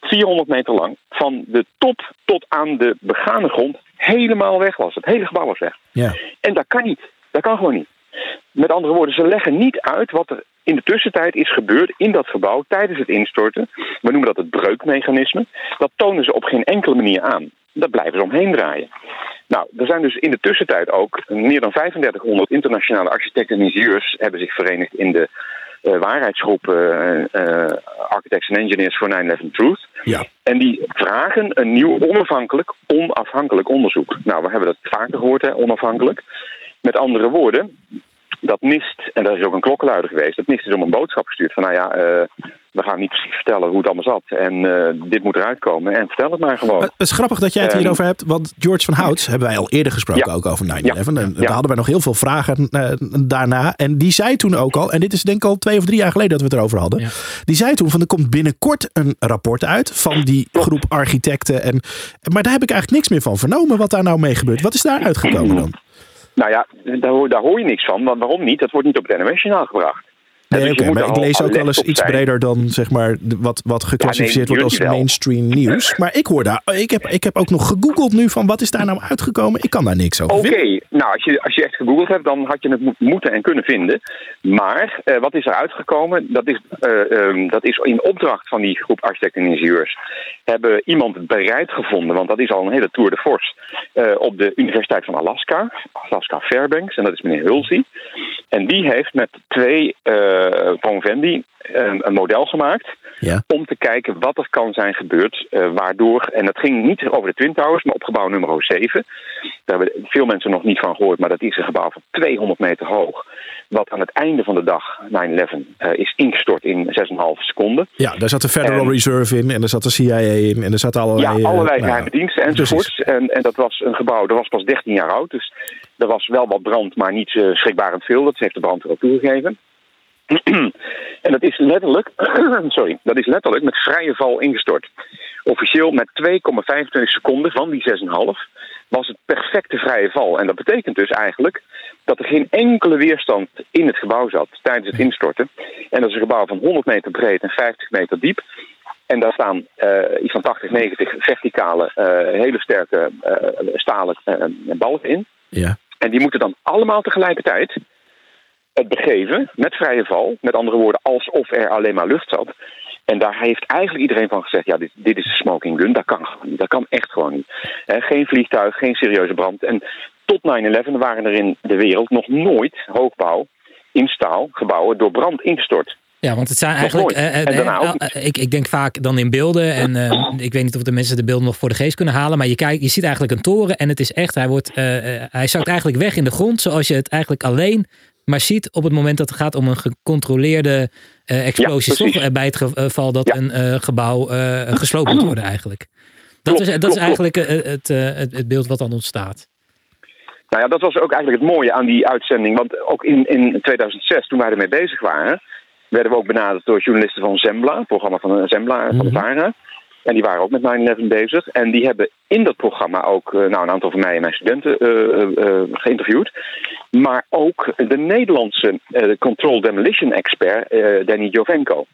400 meter lang van de top tot aan de begane grond helemaal weg was. Het hele gebouw was weg. Ja. En dat kan niet. Dat kan gewoon niet. Met andere woorden, ze leggen niet uit wat er in de tussentijd is gebeurd in dat gebouw tijdens het instorten. We noemen dat het breukmechanisme. Dat tonen ze op geen enkele manier aan. Daar blijven ze omheen draaien. Nou, er zijn dus in de tussentijd ook meer dan 3500 internationale architecten en ingenieurs hebben zich verenigd in de uh, waarheidsgroep uh, uh, Architects and Engineers for 9-11 Truth. Ja. En die vragen een nieuw onafhankelijk, onafhankelijk onderzoek. Nou, we hebben dat vaker gehoord, hè, onafhankelijk. Met andere woorden, dat NIST, en daar is ook een klokkenluider geweest, dat NIST is om een boodschap gestuurd van nou ja, uh, we gaan niet precies vertellen hoe het allemaal zat. En uh, dit moet eruit komen en vertel het maar gewoon. Het is grappig dat jij het hierover hebt, want George van Houts hebben wij al eerder gesproken ja. ook over 9-11. Ja. En ja. daar hadden wij nog heel veel vragen uh, daarna. En die zei toen ook al, en dit is denk ik al twee of drie jaar geleden dat we het erover hadden. Ja. Die zei toen van er komt binnenkort een rapport uit van die groep architecten. En, maar daar heb ik eigenlijk niks meer van vernomen wat daar nou mee gebeurt. Wat is daar uitgekomen dan? Nou ja, daar hoor, daar hoor je niks van. Want waarom niet? Dat wordt niet op het NOS-journaal gebracht. Nee, dus oké, maar ik lees ook wel eens iets breder dan zeg maar wat, wat geclassificeerd ja, nee, wordt als mainstream nieuws. Maar ik hoor daar, ik heb, ik heb ook nog gegoogeld nu van wat is daar nou uitgekomen. Ik kan daar niks over Oké, okay. nou als je, als je echt gegoogeld hebt, dan had je het moeten en kunnen vinden. Maar uh, wat is er uitgekomen? Dat is, uh, um, dat is in opdracht van die groep architecten en ingenieurs. Hebben iemand bereid gevonden, want dat is al een hele tour de force, uh, op de Universiteit van Alaska, Alaska Fairbanks, en dat is meneer Hulsey. En die heeft met twee promovendi een, een, model gemaakt ja. om te kijken wat er kan zijn gebeurd, uh, waardoor, en dat ging niet over de Twin Towers, maar op gebouw nummer 7. Daar hebben veel mensen nog niet van gehoord, maar dat is een gebouw van 200 meter hoog, wat aan het einde van de dag, 9-11, uh, is ingestort in 6,5 seconden. Ja, daar zat de Federal en, Reserve in, en daar zat de CIA in, en er zat allerlei... Ja, allerlei uh, geheime diensten enzovoorts. En, en dat was een gebouw, dat was pas 13 jaar oud, dus er was wel wat brand, maar niet uh, schrikbarend veel. Dat heeft de brand er ook toegegeven. En dat is letterlijk, sorry, dat is letterlijk met vrije val ingestort. Officieel met 2,25 seconden van die 6,5 was het perfecte vrije val. En dat betekent dus eigenlijk dat er geen enkele weerstand in het gebouw zat tijdens het instorten. En dat is een gebouw van 100 meter breed en 50 meter diep. En daar staan uh, iets van 80, 90 verticale, uh, hele sterke uh, stalen balken in. Ja. En die moeten dan allemaal tegelijkertijd het begeven met vrije val. Met andere woorden, alsof er alleen maar lucht zat. En daar heeft eigenlijk iedereen van gezegd: ja, dit, dit is een smoking gun. Dat kan gewoon niet. Dat kan echt gewoon niet. He, geen vliegtuig, geen serieuze brand. En tot 9-11 waren er in de wereld nog nooit hoogbouw in staal gebouwen door brand ingestort. Ja, want het zijn eigenlijk. Uh, uh, uh, ik, ik denk vaak dan in beelden. En ik weet niet of de mensen de beelden nog voor de geest kunnen halen. Maar je, kijkt, je ziet eigenlijk een toren. En het is echt. Hij, wordt, hij zakt eigenlijk weg in de grond. Zoals je het eigenlijk alleen maar ziet op het moment dat het gaat om een gecontroleerde explosie. Ja, toch bij het geval dat ja. een gebouw gesloopt moet worden, eigenlijk. Dat klopt, is, dat klopt, is eigenlijk het, het, het beeld wat dan ontstaat. Nou ja, dat was ook eigenlijk het mooie aan die uitzending. Want ook in, in 2006, toen wij ermee bezig waren werden we ook benaderd door journalisten van Zembla, het programma van Zembla van de VARA. En die waren ook met 9-11 bezig. En die hebben in dat programma ook nou, een aantal van mij en mijn studenten uh, uh, geïnterviewd. Maar ook de Nederlandse control demolition expert Danny Jovenko.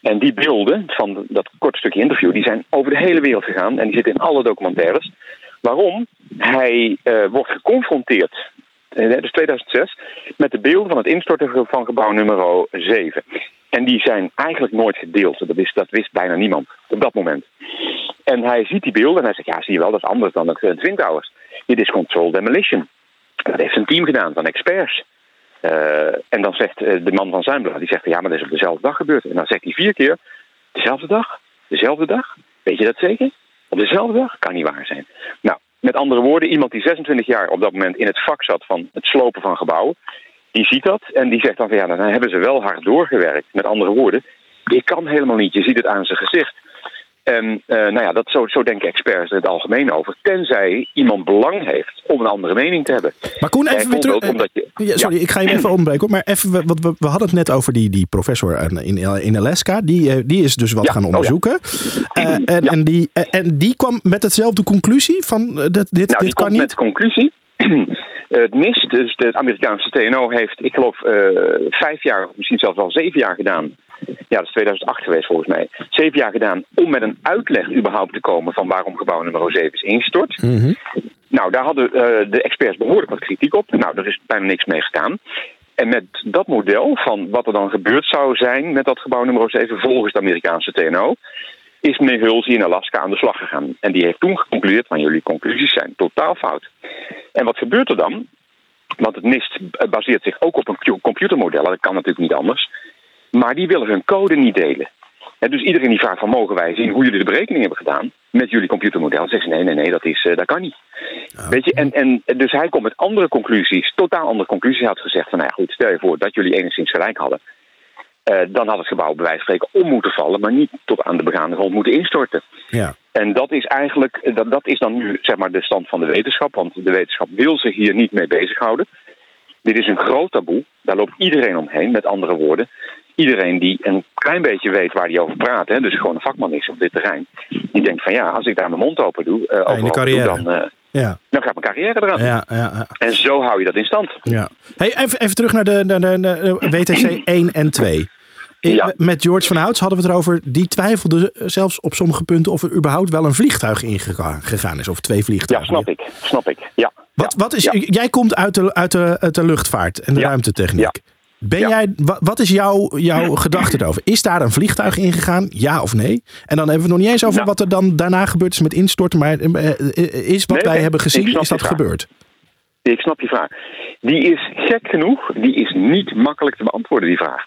En die beelden van dat korte stukje interview, die zijn over de hele wereld gegaan. En die zitten in alle documentaires. Waarom? Hij wordt geconfronteerd eh, dus 2006, met de beelden van het instorten van gebouw nummer 7. En die zijn eigenlijk nooit gedeeld. Dat wist, bijna niemand op dat moment. En hij ziet die beelden en hij zegt, ja, zie je wel, dat is anders dan de Twin Towers. Dit is controlled demolition. Dat heeft een team gedaan van experts. Uh, en dan zegt uh, de man van Zuinblad, die zegt, ja, maar dat is op dezelfde dag gebeurd. En dan zegt hij vier keer, dezelfde dag, dezelfde dag. Weet je dat zeker? Op dezelfde dag? Kan niet waar zijn. Nou, met andere woorden, iemand die 26 jaar op dat moment in het vak zat van het slopen van gebouwen, die ziet dat en die zegt dan van ja, dan hebben ze wel hard doorgewerkt. Met andere woorden, ik kan helemaal niet. Je ziet het aan zijn gezicht. En uh, nou ja, dat, zo, zo denken experts er het algemeen over. Tenzij iemand belang heeft om een andere mening te hebben. Maar Koen, even weer terug. Omdat je, ja, sorry, ik ga je even onderbreken. Maar even, wat we, we hadden het net over die, die professor in, in Alaska. Die, eh, die is dus wat gaan onderzoeken. Oh, uh, en, en, die, en die kwam met hetzelfde conclusie van dat, dit, nou, dit kan niet? met de conclusie. het NIST, dus de Amerikaanse TNO, heeft, ik geloof, vijf jaar, misschien zelfs wel zeven jaar gedaan ja, dat is 2008 geweest volgens mij, zeven jaar gedaan om met een uitleg überhaupt te komen van waarom gebouw nummer 7 is ingestort. Mhm. Nou, daar hadden uh, de experts behoorlijk wat kritiek op. Nou, er is bijna niks mee gedaan. En met dat model van wat er dan gebeurd zou zijn met dat gebouw nummer 7 volgens de Amerikaanse TNO, is meneer Hulsey in Alaska aan de slag gegaan. En die heeft toen geconcludeerd van jullie conclusies zijn totaal fout. En wat gebeurt er dan? Want het NIST baseert zich ook op een computermodel. Dat kan natuurlijk niet anders. Maar die willen hun code niet delen. dus iedereen die vraagt van mogen wij zien hoe jullie de berekening hebben gedaan met jullie computermodel, zegt ze nee, nee, nee, dat, is, uh, dat kan niet. Weet je, en, en dus hij komt met andere conclusies, totaal andere conclusies. Hij had gezegd van nou ja, goed, stel je voor dat jullie enigszins gelijk hadden. Uh, dan had het gebouw bij wijze van spreken om moeten vallen, maar niet tot aan de begaande grond moeten instorten. Ja. En dat is eigenlijk, dat, dat is dan nu zeg maar de stand van de wetenschap, want de wetenschap wil zich hier niet mee bezighouden. Dit is een groot taboe, daar loopt iedereen omheen, met andere woorden iedereen die een klein beetje weet waar hij over praat, hè, dus gewoon een vakman is op dit terrein, die denkt van ja, als ik daar mijn mond open doe, uh, over carrière. Doe, dan, uh, ja. dan gaat mijn carrière eraan. Ja, ja, ja. En zo hou je dat in stand. Ja. Hey, even, even terug naar de, de, de, de WTC 1 en 2. Ja. Met George van Houts hadden we het erover. Die twijfelde zelfs op sommige punten of er überhaupt wel een vliegtuig ingegaan is. Of twee vliegtuigen. Ja, snap ik. Snap ik. Ja. Wat, ja. wat is. Jij komt uit de, uit, de, uit de luchtvaart en de Ja. ruimtetechniek. Ben Ja. jij, wa- wat is jouw, jouw gedachte erover? Is daar een vliegtuig ingegaan? Ja of nee? En dan hebben we het nog niet eens over Nou. wat er dan daarna gebeurd is met instorten. Maar eh, eh, is wat Nee, wij nee, hebben gezien, is dat gebeurd? Ik snap je vraag. Die is gek genoeg, die is niet makkelijk te beantwoorden, die vraag.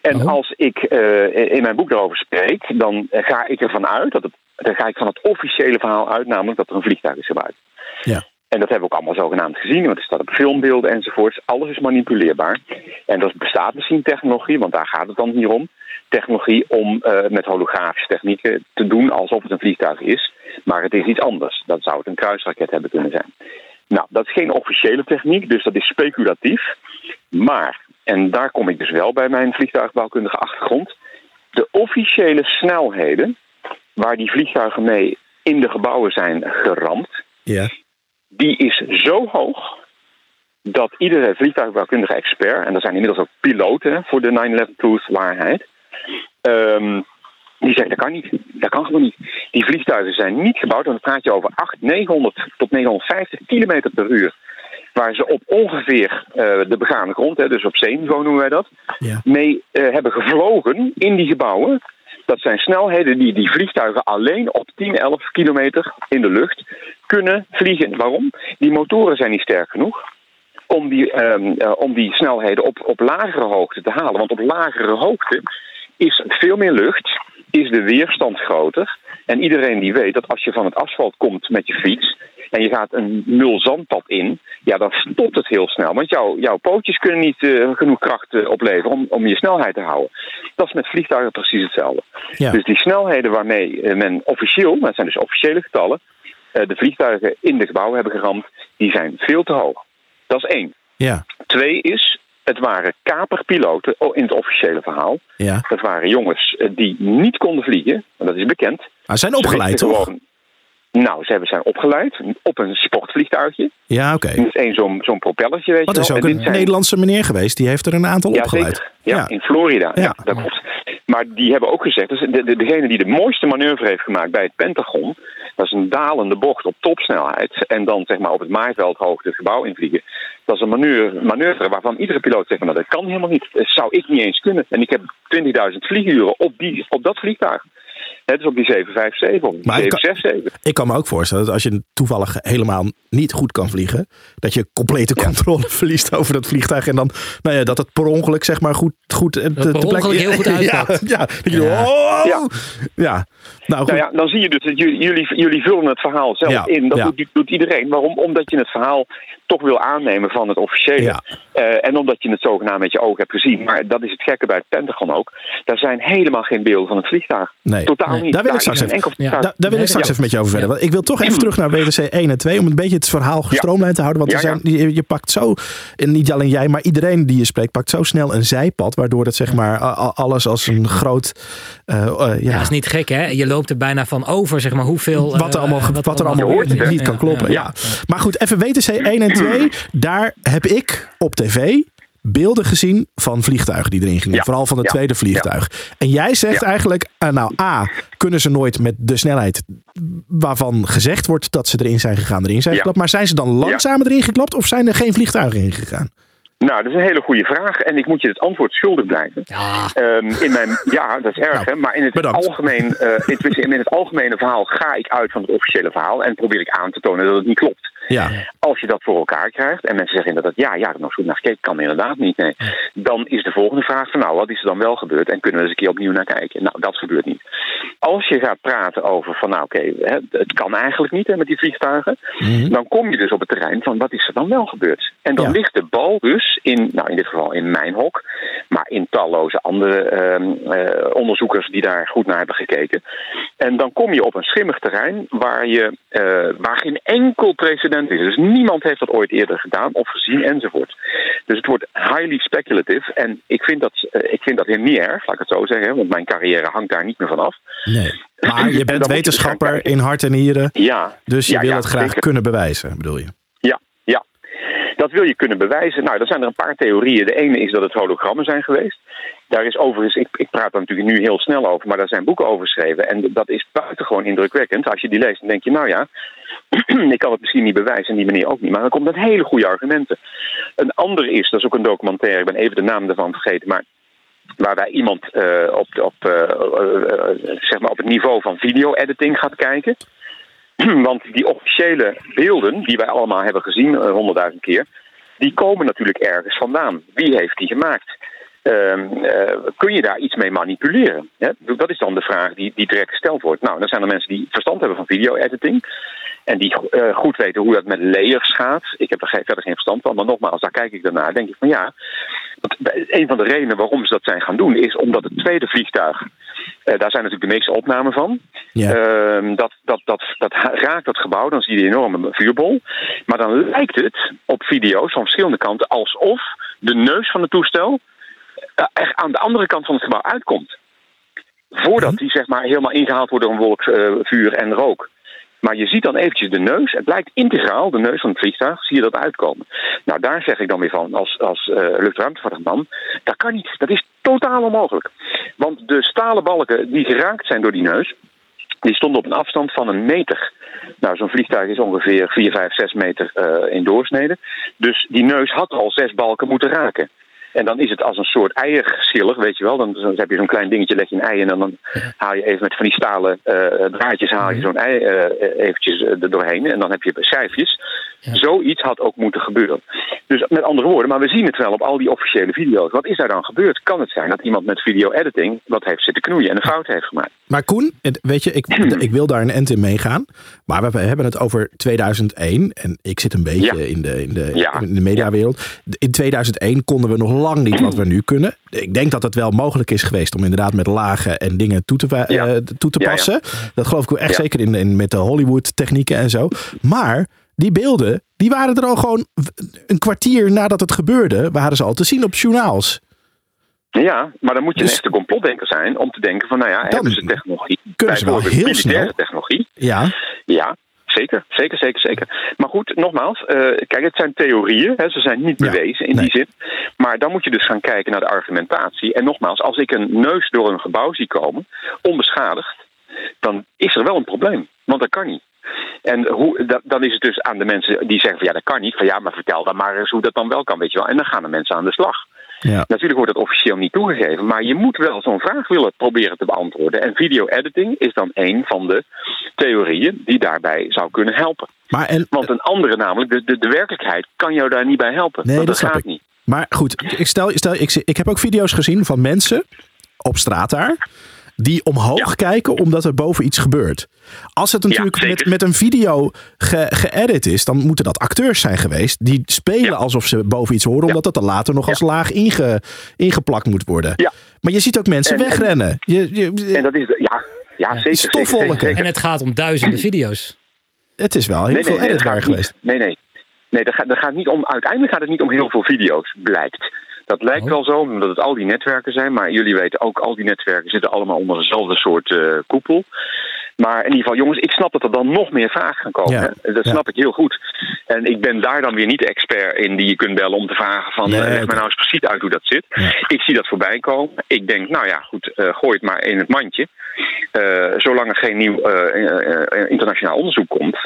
En Oh. als ik eh, in mijn boek daarover spreek, dan eh, ga ik ervan uit, dat het, dan ga ik van het officiële verhaal uit, namelijk dat er een vliegtuig is gebruikt. Ja. En dat hebben we ook allemaal zogenaamd gezien, want er staat op filmbeelden enzovoorts. Alles is manipuleerbaar. En er bestaat misschien technologie, want daar gaat het dan hier om. Technologie om eh, met holografische technieken te doen alsof het een vliegtuig is. Maar het is iets anders. Dan zou het een kruisraket hebben kunnen zijn. Nou, dat is geen officiële techniek, dus dat is speculatief. Maar, en daar kom ik dus wel bij mijn vliegtuigbouwkundige achtergrond. De officiële snelheden waar die vliegtuigen mee in de gebouwen zijn geramd, Ja. Die is zo hoog dat iedere vliegtuigbouwkundige expert, en er zijn inmiddels ook piloten voor de 9-11 Truth waarheid, ehm, die zegt dat kan niet. Dat kan gewoon niet. Die vliegtuigen zijn niet gebouwd, en dan praat je over 8, 900 tot 950 kilometer per uur. Waar ze op ongeveer eh, de begane grond, hè, dus op zeeniveau noemen wij dat, Ja. mee eh, hebben gevlogen in die gebouwen. Dat zijn snelheden die die vliegtuigen alleen op 10, 11 kilometer in de lucht kunnen vliegen. Waarom? Die motoren zijn niet sterk genoeg om die, ehm, eh, om die snelheden op, op lagere hoogte te halen. Want op lagere hoogte is veel meer lucht, is de weerstand groter. En iedereen die weet dat als je van het asfalt komt met je fiets en je gaat een nul zandpad in, ja, dan stopt het heel snel. Want jouw, jouw pootjes kunnen niet eh, genoeg kracht eh, opleveren om, om je snelheid te houden. Dat is met vliegtuigen precies hetzelfde. Ja. Dus die snelheden waarmee eh, men officieel, dat zijn dus officiële getallen, de vliegtuigen in de gebouwen hebben geramd, die zijn veel te hoog. Dat is één. Ja. Twee is, het waren kaperpiloten oh, in het officiële verhaal. ja. Dat waren jongens eh, die niet konden vliegen, want dat is bekend. Maar ze zijn opgeleid, toch? gewoon- nou, ze hebben zijn opgeleid op een sportvliegtuigje. Ja, oké. Met één zo'n zo'n propellertje, weet Wat je is wel. ook En een dit zijn- Nederlandse meneer geweest. Die heeft er een aantal ja, opgeleid. zeker. Ja, Ja. in Florida. Ja. Ja. dat klopt. Maar die hebben ook gezegd, dus de, de, degene die de mooiste manoeuvre heeft gemaakt bij het Pentagon, Dat is een dalende bocht op topsnelheid. En dan zeg maar op het maaiveld het gebouw invliegen. Dat is een manoeuvre, manoeuvre waarvan iedere piloot zegt: van, nou, dat kan helemaal niet. Dat zou ik niet eens kunnen. En ik heb 20.000 vlieguren op, die, op dat vliegtuig. Het is op die 757 of die Maar ik kan- 767. Ik kan me ook voorstellen dat als je toevallig helemaal niet goed kan vliegen, dat je complete controle verliest over dat vliegtuig. En dan, nou ja, dat het per ongeluk zeg maar goed, goed eh, per ongeluk heel goed uitpakt. ja, je, oh, Ja. ja. Nou goed. Nou ja, dan zie je dus dat jullie, jullie, jullie vullen het verhaal zelf Ja, in. Dat ja. doet, doet iedereen. Waarom? Omdat je het verhaal toch wil aannemen van het officiële. Ja. Eh, en omdat je het zogenaamd met je ogen hebt gezien. Maar dat is het gekke bij het Pentagon ook. Daar zijn helemaal geen beelden van het vliegtuig. Nee. Totaal Nee. niet. Daar wil ik straks even- enkel Ja. vliegtuig. Da- daar wil ik straks Ja. even met je over verder. Want ik wil toch even terug naar WTC 1 en 2 om een beetje het verhaal gestroomlijnd te houden. Want er zijn, je, je pakt zo, en niet alleen jij, maar iedereen die je spreekt, pakt zo snel een zijpad. Waardoor dat zeg maar alles als een groot. eh, eh, ja, Ja, dat is niet gek hè. Je loopt er bijna van over, zeg maar, hoeveel... wat er allemaal, wat wat er allemaal niet, kan kloppen. Ja, ja. Maar goed, even WTC 1 en 2. Daar heb ik op tv beelden gezien van vliegtuigen die erin gingen. Ja. Vooral van het Ja. tweede vliegtuig. En jij zegt eigenlijk, eh, nou A, kunnen ze nooit met de snelheid waarvan gezegd wordt dat ze erin zijn gegaan, erin zijn geklapt. Maar zijn ze dan langzamer erin geklapt of zijn er geen vliegtuigen in gegaan? Nou, dat is een hele goede vraag. En ik moet je het antwoord schuldig blijven. Ja, Ehm, in mijn, ja, dat is erg, Nou, hè? Maar in het, bedankt. algemeen, eh, in, in het algemene verhaal ga ik uit van het officiële verhaal. En probeer ik aan te tonen dat het niet klopt. Ja, Als je dat voor elkaar krijgt en mensen zeggen inderdaad, ja, ja, nog goed naar gekeken, kan inderdaad niet. Nee. Dan is de volgende vraag van, nou, wat is er dan wel gebeurd en kunnen we eens een keer opnieuw naar kijken? Nou, dat gebeurt niet. Als je gaat praten over van, nou, oké, het kan eigenlijk niet hè, met die vliegtuigen, dan kom je dus op het terrein van, wat is er dan wel gebeurd? En dan Ja. ligt de bal dus in, nou, in dit geval in mijn hok, maar in talloze andere ehm, eh, onderzoekers die daar goed naar hebben gekeken. En dan kom je op een schimmig terrein waar, je, eh, waar geen enkel precedent is. Dus niemand heeft dat ooit eerder gedaan of gezien enzovoort. Dus het wordt highly speculative. En ik vind dat, eh, ik vind dat heel niet erg, laat ik het zo zeggen. Want mijn carrière hangt daar niet meer van af. nee. Maar je bent je wetenschapper in hart en nieren. Ja. Dus je ja, wil ja, het graag zeker. kunnen bewijzen, bedoel je? Ja, ja. Dat wil je kunnen bewijzen. Nou, er zijn er een paar theorieën. De ene is dat het hologrammen zijn geweest. Daar is overigens, ik, ik praat er natuurlijk nu heel snel over, maar daar zijn boeken over geschreven. En dat is buitengewoon indrukwekkend. Als je die leest, dan denk je, nou ja, ik kan het misschien niet bewijzen en die manier ook niet. Maar dan komt met hele goede argumenten. Een ander is, dat is ook een documentaire, ik ben even de naam ervan vergeten, maar waarbij iemand eh, op, op, eh, eh, zeg maar op het niveau van video-editing gaat kijken. Want die officiële beelden, die wij allemaal hebben gezien, honderdduizend keer, die komen natuurlijk ergens vandaan. Wie heeft die gemaakt? Ehm, eh, kun je daar iets mee manipuleren? Hè? Dat is dan de vraag die, die direct gesteld wordt. Nou, dan zijn er mensen die verstand hebben van video-editing. En die eh, goed weten hoe dat met layers gaat. Ik heb er geen- verder geen verstand van. Maar nogmaals, daar kijk ik daarnaar. denk ik van ja. Een van de redenen waarom ze dat zijn gaan doen is omdat het tweede vliegtuig. eh, daar zijn natuurlijk de meeste opnamen van. Ja. Ehm, dat, dat, dat, dat raakt dat gebouw, dan zie je die enorme vuurbol. Maar dan lijkt het op video's van verschillende kanten alsof de neus van het toestel er aan de andere kant van het gebouw uitkomt. Voordat die zeg maar helemaal ingehaald wordt door een wolk eh, vuur en rook. Maar je ziet dan eventjes de neus. Het blijkt integraal, de neus van het vliegtuig, zie je dat uitkomen. Nou, daar zeg ik dan weer van, als, als eh luchtruimtevaartman, dat kan niet. Dat is totaal onmogelijk. Want de stalen balken die geraakt zijn door die neus, die stonden op een afstand van een meter. Nou, zo'n vliegtuig is ongeveer 4, 5, 6 meter eh, in doorsnede. Dus die neus had al zes balken moeten raken. En dan is het als een soort eierschiller, weet je wel. Dan, dan heb je zo'n klein dingetje, leg je een ei en dan, haal je even met van die stalen eh, draadjes haal je zo'n ei eh, eventjes eh, er doorheen. En dan heb je schijfjes. Zoiets had ook moeten gebeuren. Dus met andere woorden, maar we zien het wel op al die officiële video's. Wat is daar dan gebeurd? Kan het zijn dat iemand met video-editing wat heeft zitten knoeien en een fout heeft gemaakt? Maar Koen, weet je, ik, ik wil daar een end in meegaan. Maar we hebben het over 2001. En ik zit een beetje Ja. in, de, in, de, Ja. in de mediawereld. In 2001 konden we nog lang niet wat we nu kunnen. Ik denk dat het wel mogelijk is geweest om inderdaad met lagen en dingen toe te, Ja. eh, toe te passen. Dat geloof ik echt zeker in, in, met de Hollywood technieken en zo. Maar die beelden, die waren er al gewoon een kwartier nadat het gebeurde. Waren ze al te zien op journaals. Ja, maar dan moet je Dus- een echte complotdenker zijn om te denken van, nou ja, hebben ze technologie? kunnen ze wel heel snel. technologie. Ja, Ja, zeker, zeker, zeker, zeker. Maar goed, nogmaals, eh, kijk, het zijn theorieën, hè, ze zijn niet Ja, bewezen in nee. die zin. Maar dan moet je dus gaan kijken naar de argumentatie. En nogmaals, als ik een neus door een gebouw zie komen, onbeschadigd, dan is er wel een probleem. Want want dat kan niet. En hoe, dat, dan is het dus aan de mensen die zeggen van ja, dat kan niet. Van ja, maar vertel dan maar eens hoe dat dan wel kan, weet je wel. En dan gaan de mensen aan de slag. Ja. Natuurlijk wordt dat officieel niet toegegeven, maar je moet wel zo'n vraag willen proberen te beantwoorden. En video-editing is dan een van de theorieën die daarbij zou kunnen helpen. Maar en, Want een andere namelijk, de, de, de werkelijkheid, kan jou daar niet bij helpen. Nee, dat gaat ik. niet. Maar goed, ik, stel, stel, ik, ik heb ook video's gezien van mensen op straat daar. Die omhoog Ja. kijken omdat er boven iets gebeurt. Als het natuurlijk met, met een video ge, geëdit is, dan moeten dat acteurs zijn geweest. Die spelen Ja. alsof ze boven iets horen, Ja. omdat dat dan later nog Ja. als laag inge, ingeplakt moet worden. Ja. Maar je ziet ook mensen En- en- wegrennen. Je, je- En dat is, ja, ja, zeker. zeker, stofwolken. zeker, zeker. En het gaat om duizenden video's. het is wel heel Nee, veel nee, geweest. niet. Nee, nee. Nee, dat gaat, dat gaat niet om, uiteindelijk gaat het niet om heel veel video's, blijkt. Dat lijkt Oh. wel zo, omdat het al die netwerken zijn. Maar jullie weten ook, al die netwerken zitten allemaal onder dezelfde soort eh, koepel. Maar in ieder geval, jongens, ik snap dat er dan nog meer vragen gaan komen. Ja. Dat ja. snap ik heel goed. En ik ben daar dan weer niet de expert in die je kunt bellen om te vragen van... Nee, eh, leg oké. mij nou eens precies uit hoe dat zit. Ja. Ik zie dat voorbij komen. Ik denk, nou ja, goed, eh, gooi het maar in het mandje. Eh, zolang er geen nieuw internationaal onderzoek komt,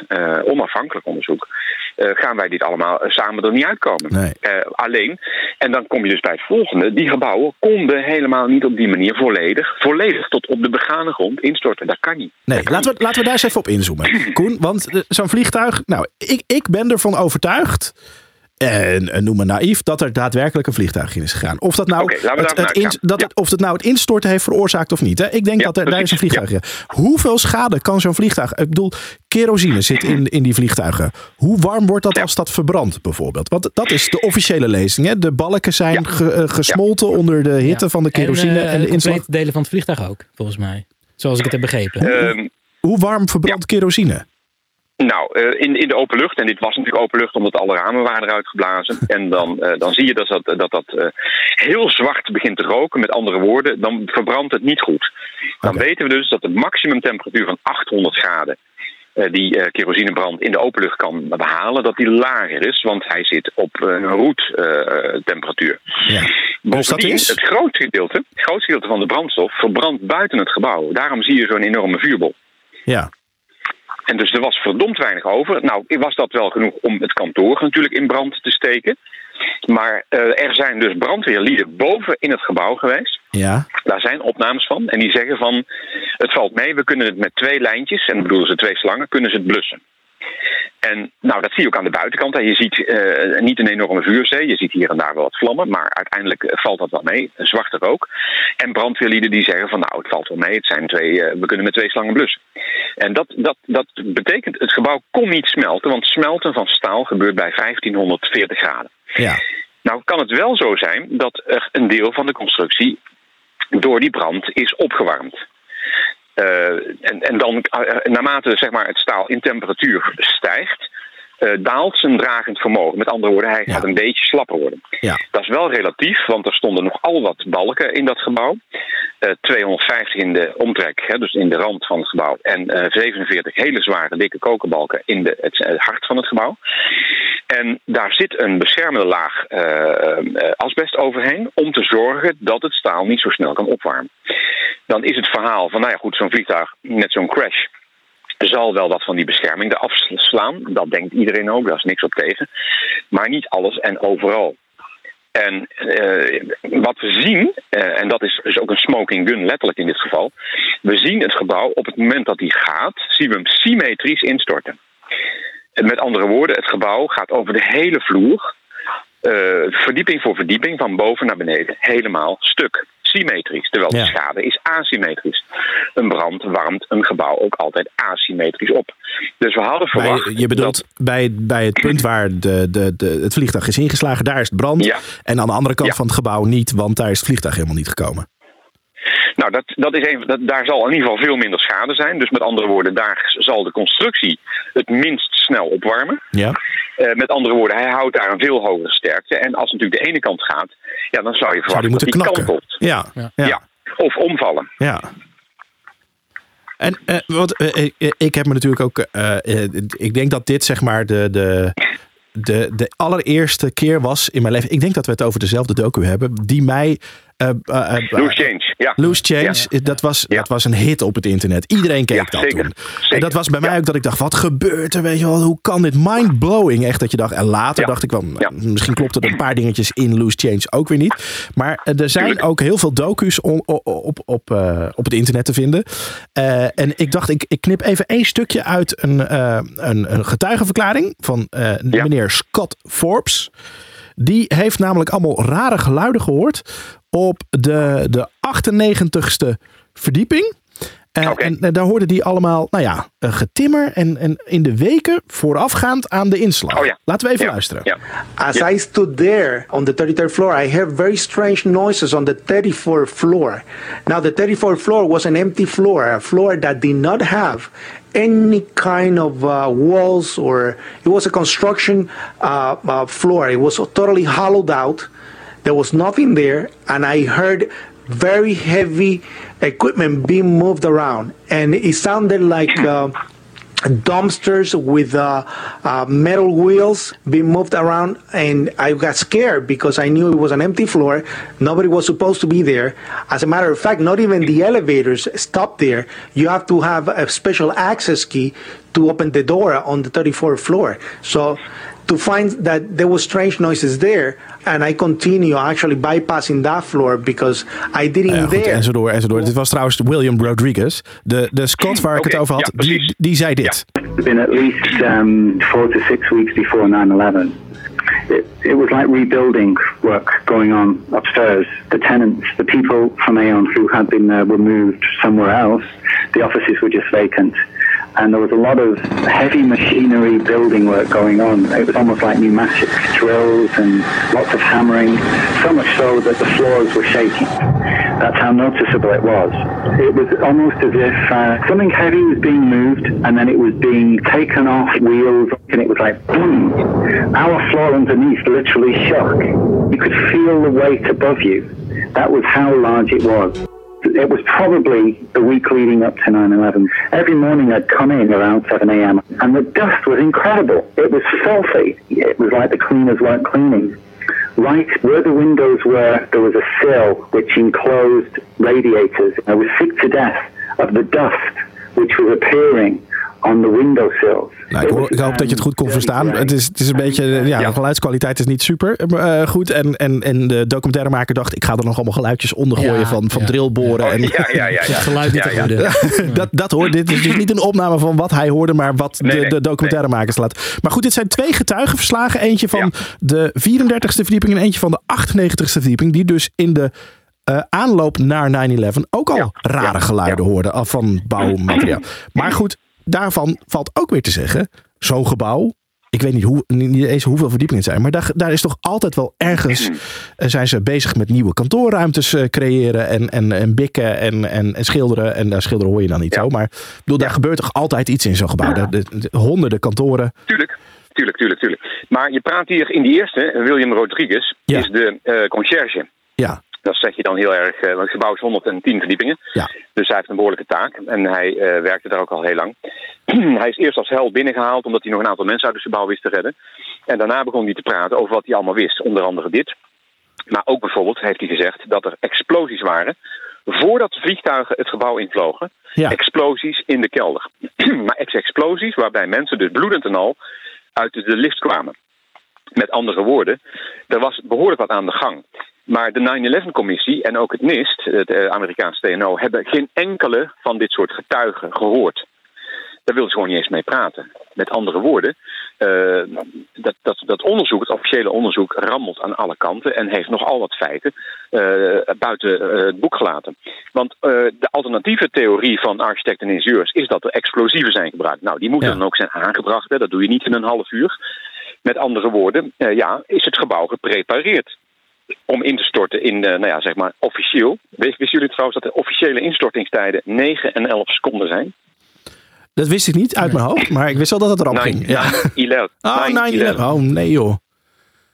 onafhankelijk onderzoek, gaan wij dit allemaal samen er niet uitkomen. Nee. Alleen, en dan kom je dus bij het volgende, die gebouwen konden helemaal niet op die manier volledig, volledig tot op de begane grond instorten. Dat kan niet. Nee, laten we, laten we daar eens even op inzoomen. Koen, want eh, zo'n vliegtuig... Nou, ik, ik ben ervan overtuigd... En eh, noem me naïef dat er daadwerkelijk een vliegtuig in is gegaan. Of dat nou, het, dat het, of het nou het instorten heeft veroorzaakt of niet. Hè? Ik denk Ja, dat er, daar is een vliegtuig gegaan. Hoeveel schade kan zo'n vliegtuig... Ik bedoel, kerosine zit in, in die vliegtuigen. Hoe warm wordt dat Ja. als dat verbrandt bijvoorbeeld? Want dat is de officiële lezing. Hè? De balken zijn Ja. ge- eh, gesmolten onder de hitte Ja. van de kerosine en, eh, de de inslag. complete delen van het vliegtuig ook, volgens mij. Zoals ik het heb begrepen. Ehm, Hoe warm verbrandt kerosine? Nou, eh, in, in de open lucht, en dit was natuurlijk open lucht omdat alle ramen waren eruit geblazen. En dan, eh, dan zie je dat dat, dat, dat eh, heel zwart begint te roken. Met andere woorden, dan verbrandt het niet goed. Dan weten we dus dat de maximumtemperatuur van 800 graden. Eh, die eh, kerosinebrand in de open lucht kan behalen, dat die lager is, want hij zit op een roettemperatuur. Ja. Dus dat is? het grootste gedeelte, het grootste gedeelte van de brandstof verbrandt buiten het gebouw. Daarom zie je zo'n enorme vuurbol. Ja. En dus er was verdomd weinig over. Nou, was dat wel genoeg om het kantoor natuurlijk in brand te steken. Maar eh, er zijn dus brandweerlieden boven in het gebouw geweest. Ja. Daar zijn opnames van. En die zeggen van, het valt mee, we kunnen het met twee lijntjes, en bedoelen ze twee slangen, kunnen ze het blussen. En nou, dat zie je ook aan de buitenkant. Je ziet eh, niet een enorme vuurzee. Je ziet hier en daar wel wat vlammen. Maar uiteindelijk eh, valt dat wel mee. Een zwarte rook. En brandweerlieden die zeggen van nou, het valt wel mee. Het zijn twee, eh, we kunnen met twee slangen blussen. En dat, dat, dat betekent, het gebouw kon niet smelten. Want smelten van staal gebeurt bij 1540 graden. Ja. Nou kan het wel zo zijn dat er een deel van de constructie door die brand is opgewarmd. Eh, en, en dan, eh, naarmate zeg maar, het staal in temperatuur stijgt, daalt zijn dragend vermogen. Met andere woorden, hij Ja. gaat een beetje slapper worden. Ja. Dat is wel relatief, want er stonden nogal wat balken in dat gebouw. Eh, 250 in de omtrek, hè, dus in de rand van het gebouw. En eh, 47 hele zware, dikke kokerbalken in de, het, het hart van het gebouw. En daar zit een beschermende laag eh, eh, asbest overheen om te zorgen dat het staal niet zo snel kan opwarmen. Dan is het verhaal van, nou ja goed, zo'n vliegtuig, net zo'n crash, zal wel wat van die bescherming eraf slaan. Dat denkt iedereen ook, daar is niks op tegen. Maar niet alles en overal. En eh, wat we zien, eh, en dat is dus ook een smoking gun letterlijk in dit geval. We zien het gebouw op het moment dat die gaat, zien we hem symmetrisch instorten. En Met andere woorden, het gebouw gaat over de hele vloer, eh, verdieping voor verdieping, van boven naar beneden, helemaal stuk. Symmetrisch, terwijl Ja. de schade is asymmetrisch. Een brand warmt een gebouw ook altijd asymmetrisch op. Dus we hadden verwacht. Bij, je bedoelt dat- bij, bij het punt waar de, de, de, het vliegtuig is ingeslagen, daar is het brand. Ja. En aan de andere kant Ja. van het gebouw niet, want daar is het vliegtuig helemaal niet gekomen. Nou, dat, dat is een, dat, daar zal in ieder geval veel minder schade zijn. Dus met andere woorden, daar zal de constructie het minst snel opwarmen. Ja. Eh, met andere woorden, hij houdt daar een veel hogere sterkte. En als het natuurlijk de ene kant gaat, ja, dan zou je verwachten moeten dat die knakken? kantelt. Ja. Ja. Ja. Of omvallen. Ja. En eh, wat, eh, ik heb me natuurlijk ook. ik denk dat dit zeg maar de, de, de, de allereerste keer was in mijn leven. Ik denk dat we het over dezelfde docu hebben. Die mij Uh, uh, uh, Loose Change, ja. Loose Change, dat, was, Ja. dat was een hit op het internet. Iedereen keek dat zeker. toen. Zeker. En dat was bij mij ook dat ik dacht, wat gebeurt er? Weet je wel, hoe kan dit? Mind-blowing, echt dat je dacht. En later dacht ik wel, misschien klopt er een paar dingetjes in Loose Change ook weer niet. Maar er zijn Tuurlijk. ook heel veel docu's on- op, op, eh, op het internet te vinden. En ik dacht, ik, ik knip even één stukje uit een, een, een getuigenverklaring van meneer Scott Forbes. Die heeft namelijk allemaal rare geluiden gehoord op de, de 98ste verdieping. En eh, daar hoorde die allemaal, nou ja, getimmer en, en in de weken voorafgaand aan de inslag. Oh ja. Laten we even Ja. luisteren. Ja. As Yeah. I stood there on the 33rd floor, I heard very strange noises on the 34th floor. Now, the 34th floor was an empty floor, a floor that did not have any kind of uh, walls or it was a construction uh, uh, floor. It was totally hollowed out. There was nothing there, and I heard very heavy equipment being moved around, and it sounded like. Uh, dumpsters with uh, uh, metal wheels being moved around. And i got scared because i knew it was an empty floor. Nobody was supposed to be there. As a matter of fact not even the elevators stop there. You have to have a special access key to open the door on the 34th floor. So to find that there was strange noises there and i continue actually bypassing that floor because i didn't Ja, goed, dare en zo door, en zo door. Dit was trouwens William Rodriguez. De, de Scott waar ik Oké, het over had, ja, precies. die, die zei dit. been at least um, four to six weeks before 9-11. It, it was like rebuilding work going on upstairs. The tenants, the people from Aon who had been uh, removed somewhere else, the offices were just vacant. And there was a lot of heavy machinery building work going on. It was almost like pneumatic drills and lots of hammering, so much so that the floors were shaking. That's how noticeable it was. It was almost as if uh, something heavy was being moved and then it was being taken off wheels and it was like boom. Our floor underneath literally shook. You could feel the weight above you. That was how large it was. It was probably the week leading up to 9-11. Every morning I'd come in around 7 a.m. and the dust was incredible. It was filthy. It was like the cleaners weren't cleaning. Right where the windows were, there was a sill which enclosed radiators. I was sick to death of the dust which was appearing on the windowsills. Nou, ik, hoor- hoop dat je het goed kon verstaan. Het is, het is een beetje, ja, de geluidskwaliteit is niet super eh, goed. En, en, en de documentairemaker dacht, ik ga er nog allemaal geluidjes onder gooien Ja, van, van ja. drillboren. Oh, en, ja, ja, ja, Het ja. geluid niet Ja, te dat, dat hoor, dit is dus niet een opname van wat hij hoorde, maar wat Nee, de, nee, de documentairemakers laat. Maar goed, dit zijn twee getuigenverslagen. Eentje van Ja. de 34ste verdieping en eentje van de 98ste verdieping. Die dus in de eh, aanloop naar 9-11 ook al Ja. rare Ja. geluiden hoorden af van bouwmateriaal. Maar goed, daarvan valt ook weer te zeggen, zo'n gebouw. Ik weet niet, hoe, niet eens hoeveel verdiepingen het zijn. Maar daar, daar is toch altijd wel ergens. eh, zijn ze bezig met nieuwe kantoorruimtes eh, creëren. En, en, en bikken en, en, en schilderen. En daar schilderen hoor je dan niet Ja. zo. Maar bedoel, daar gebeurt toch altijd iets in zo'n gebouw. De, de- de honderden kantoren. Tuurlijk, tuurlijk, tuurlijk, tuurlijk. Maar je praat hier in die eerste, William Rodriguez, is de eh conciërge. Ja, Dat zeg je dan heel erg, eh, want het gebouw is 110 verdiepingen. ja. Dus hij heeft een behoorlijke taak en hij eh, werkte daar ook al heel lang. hij is eerst als held binnengehaald omdat hij nog een aantal mensen uit het gebouw wist te redden. En daarna begon hij te praten over wat hij allemaal wist. Onder andere dit. Maar ook bijvoorbeeld heeft hij gezegd dat er explosies waren voordat de vliegtuigen het gebouw invlogen. Ja. Explosies in de kelder. maar ex-explosies waarbij mensen dus bloedend en al uit de lift kwamen. Met andere woorden, er was behoorlijk wat aan de gang. Maar de 9-11-commissie en ook het NIST, het eh, Amerikaanse TNO, hebben geen enkele van dit soort getuigen gehoord. Daar wilden ze gewoon niet eens mee praten. Met andere woorden, eh, dat, dat, dat onderzoek, het officiële onderzoek, rammelt aan alle kanten en heeft nogal wat feiten eh, buiten het boek gelaten. Want de alternatieve theorie van architecten en ingenieurs is dat er explosieven zijn gebruikt. Nou, die moeten Ja. dan ook zijn aangebracht. Hè. Dat doe je niet in een half uur. Met andere woorden, ja, is het gebouw geprepareerd om in te storten in, eh, nou ja, zeg maar, officieel. Wist- Wisten jullie trouwens dat de officiële instortingstijden 9 en 11 seconden zijn? Dat wist ik niet uit mijn hoofd. Maar ik wist wel dat het erop ging. Ja. 9-11. Oh, 9-11. 9-11. Oh, nee joh.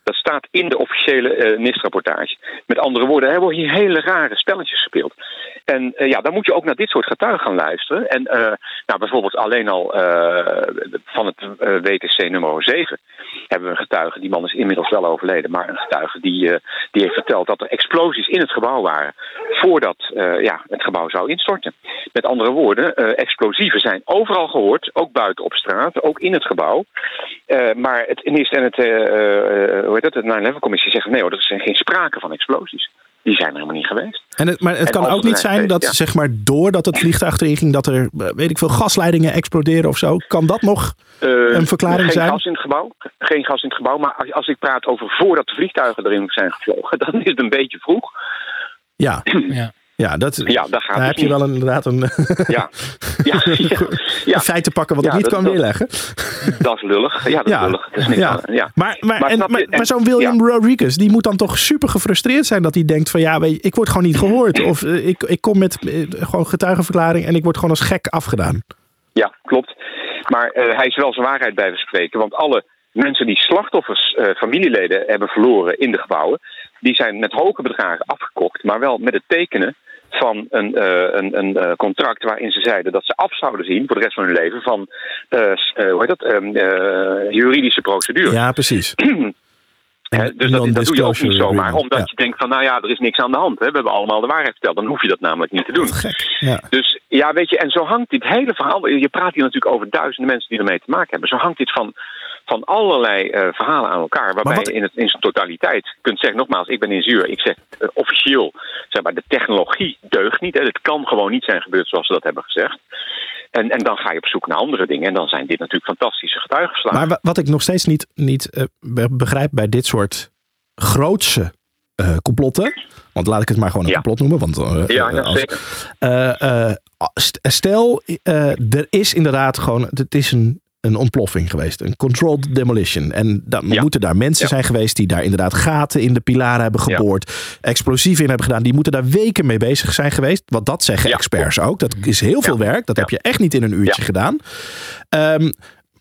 Dat staat in de officiële uh, NIST-rapportage. Met andere woorden, er worden hier hele rare spelletjes gespeeld. En uh, ja, dan moet je ook naar dit soort getuigen gaan luisteren. En uh, nou, bijvoorbeeld alleen al van het WTC nummer 7 hebben we een getuige. Die man is inmiddels wel overleden, maar een getuige die, die heeft verteld dat er explosies in het gebouw waren voordat ja, het gebouw zou instorten. Met andere woorden, explosieven zijn overal gehoord, ook buiten op straat, ook in het gebouw. maar het NIST en het, hoe heet dat, de 9-11-commissie zeggen nee hoor, er is geen sprake van explosies. Die zijn er helemaal niet geweest. En het, maar het kan ook niet zijn dat, ja. zeg maar, doordat het vliegtuig erin ging, dat er, weet ik veel, gasleidingen exploderen of zo. Kan dat nog uh, een verklaring geen zijn? Geen gas in het gebouw. Geen gas in het gebouw. Maar als, als ik praat over voordat de vliegtuigen erin zijn gevlogen, dan is het een beetje vroeg. Ja. ja. Ja, dat, ja, daar gaat daar heb je wel inderdaad een, ja. Ja, ja, ja. feit te pakken wat ik niet dat, kan dat, weerleggen. Dat is lullig. Ja, dat is lullig. Dat is niks aan, ja. Maar, maar, maar, en, maar, maar zo'n William Rodriguez, die moet dan toch super gefrustreerd zijn dat hij denkt van ja, ik word gewoon niet gehoord. Of uh, ik, ik kom met uh, gewoon getuigenverklaring en ik word gewoon als gek afgedaan. Ja, klopt. Maar uh, hij is wel zijn waarheid bij spreken, want alle mensen die slachtoffers, familieleden hebben verloren in de gebouwen, die zijn met hoge bedragen afgekocht, maar wel met het tekenen van een, uh, een, een uh, contract waarin ze zeiden dat ze af zouden zien voor de rest van hun leven van uh, hoe heet dat, juridische procedure. Ja, precies. He, dus dat, dat doe je ook niet zomaar, omdat ja. je denkt van nou ja, er is niks aan de hand. Hè. We hebben allemaal de waarheid verteld, dan hoef je dat namelijk niet te doen. Ja. Dus ja, weet je, en zo hangt dit hele verhaal, je praat hier natuurlijk over duizenden mensen die ermee te maken hebben. Zo hangt dit van, van allerlei uh, verhalen aan elkaar, waarbij wat... je in, het, in zijn totaliteit kunt zeggen, nogmaals, ik ben ingenieur, ik zeg uh, officieel, zeg maar, de technologie deugt niet. Hè. Het kan gewoon niet zijn gebeurd zoals ze dat hebben gezegd. En, en dan ga je op zoek naar andere dingen. En dan zijn dit natuurlijk fantastische getuigenslagen. Maar wat ik nog steeds niet, niet uh, begrijp bij dit soort grootse complotten. Want laat ik het maar gewoon een ja. complot noemen. Want, ja, ja als, stel, er is inderdaad gewoon. Het is een, een ontploffing geweest. Een controlled demolition. En dan ja. moeten daar mensen ja. zijn geweest die daar inderdaad gaten in de pilaren hebben geboord. Explosieven in hebben gedaan. Die moeten daar weken mee bezig zijn geweest. Want dat zeggen experts ook. Dat is heel veel werk. Dat heb je echt niet in een uurtje gedaan. Um,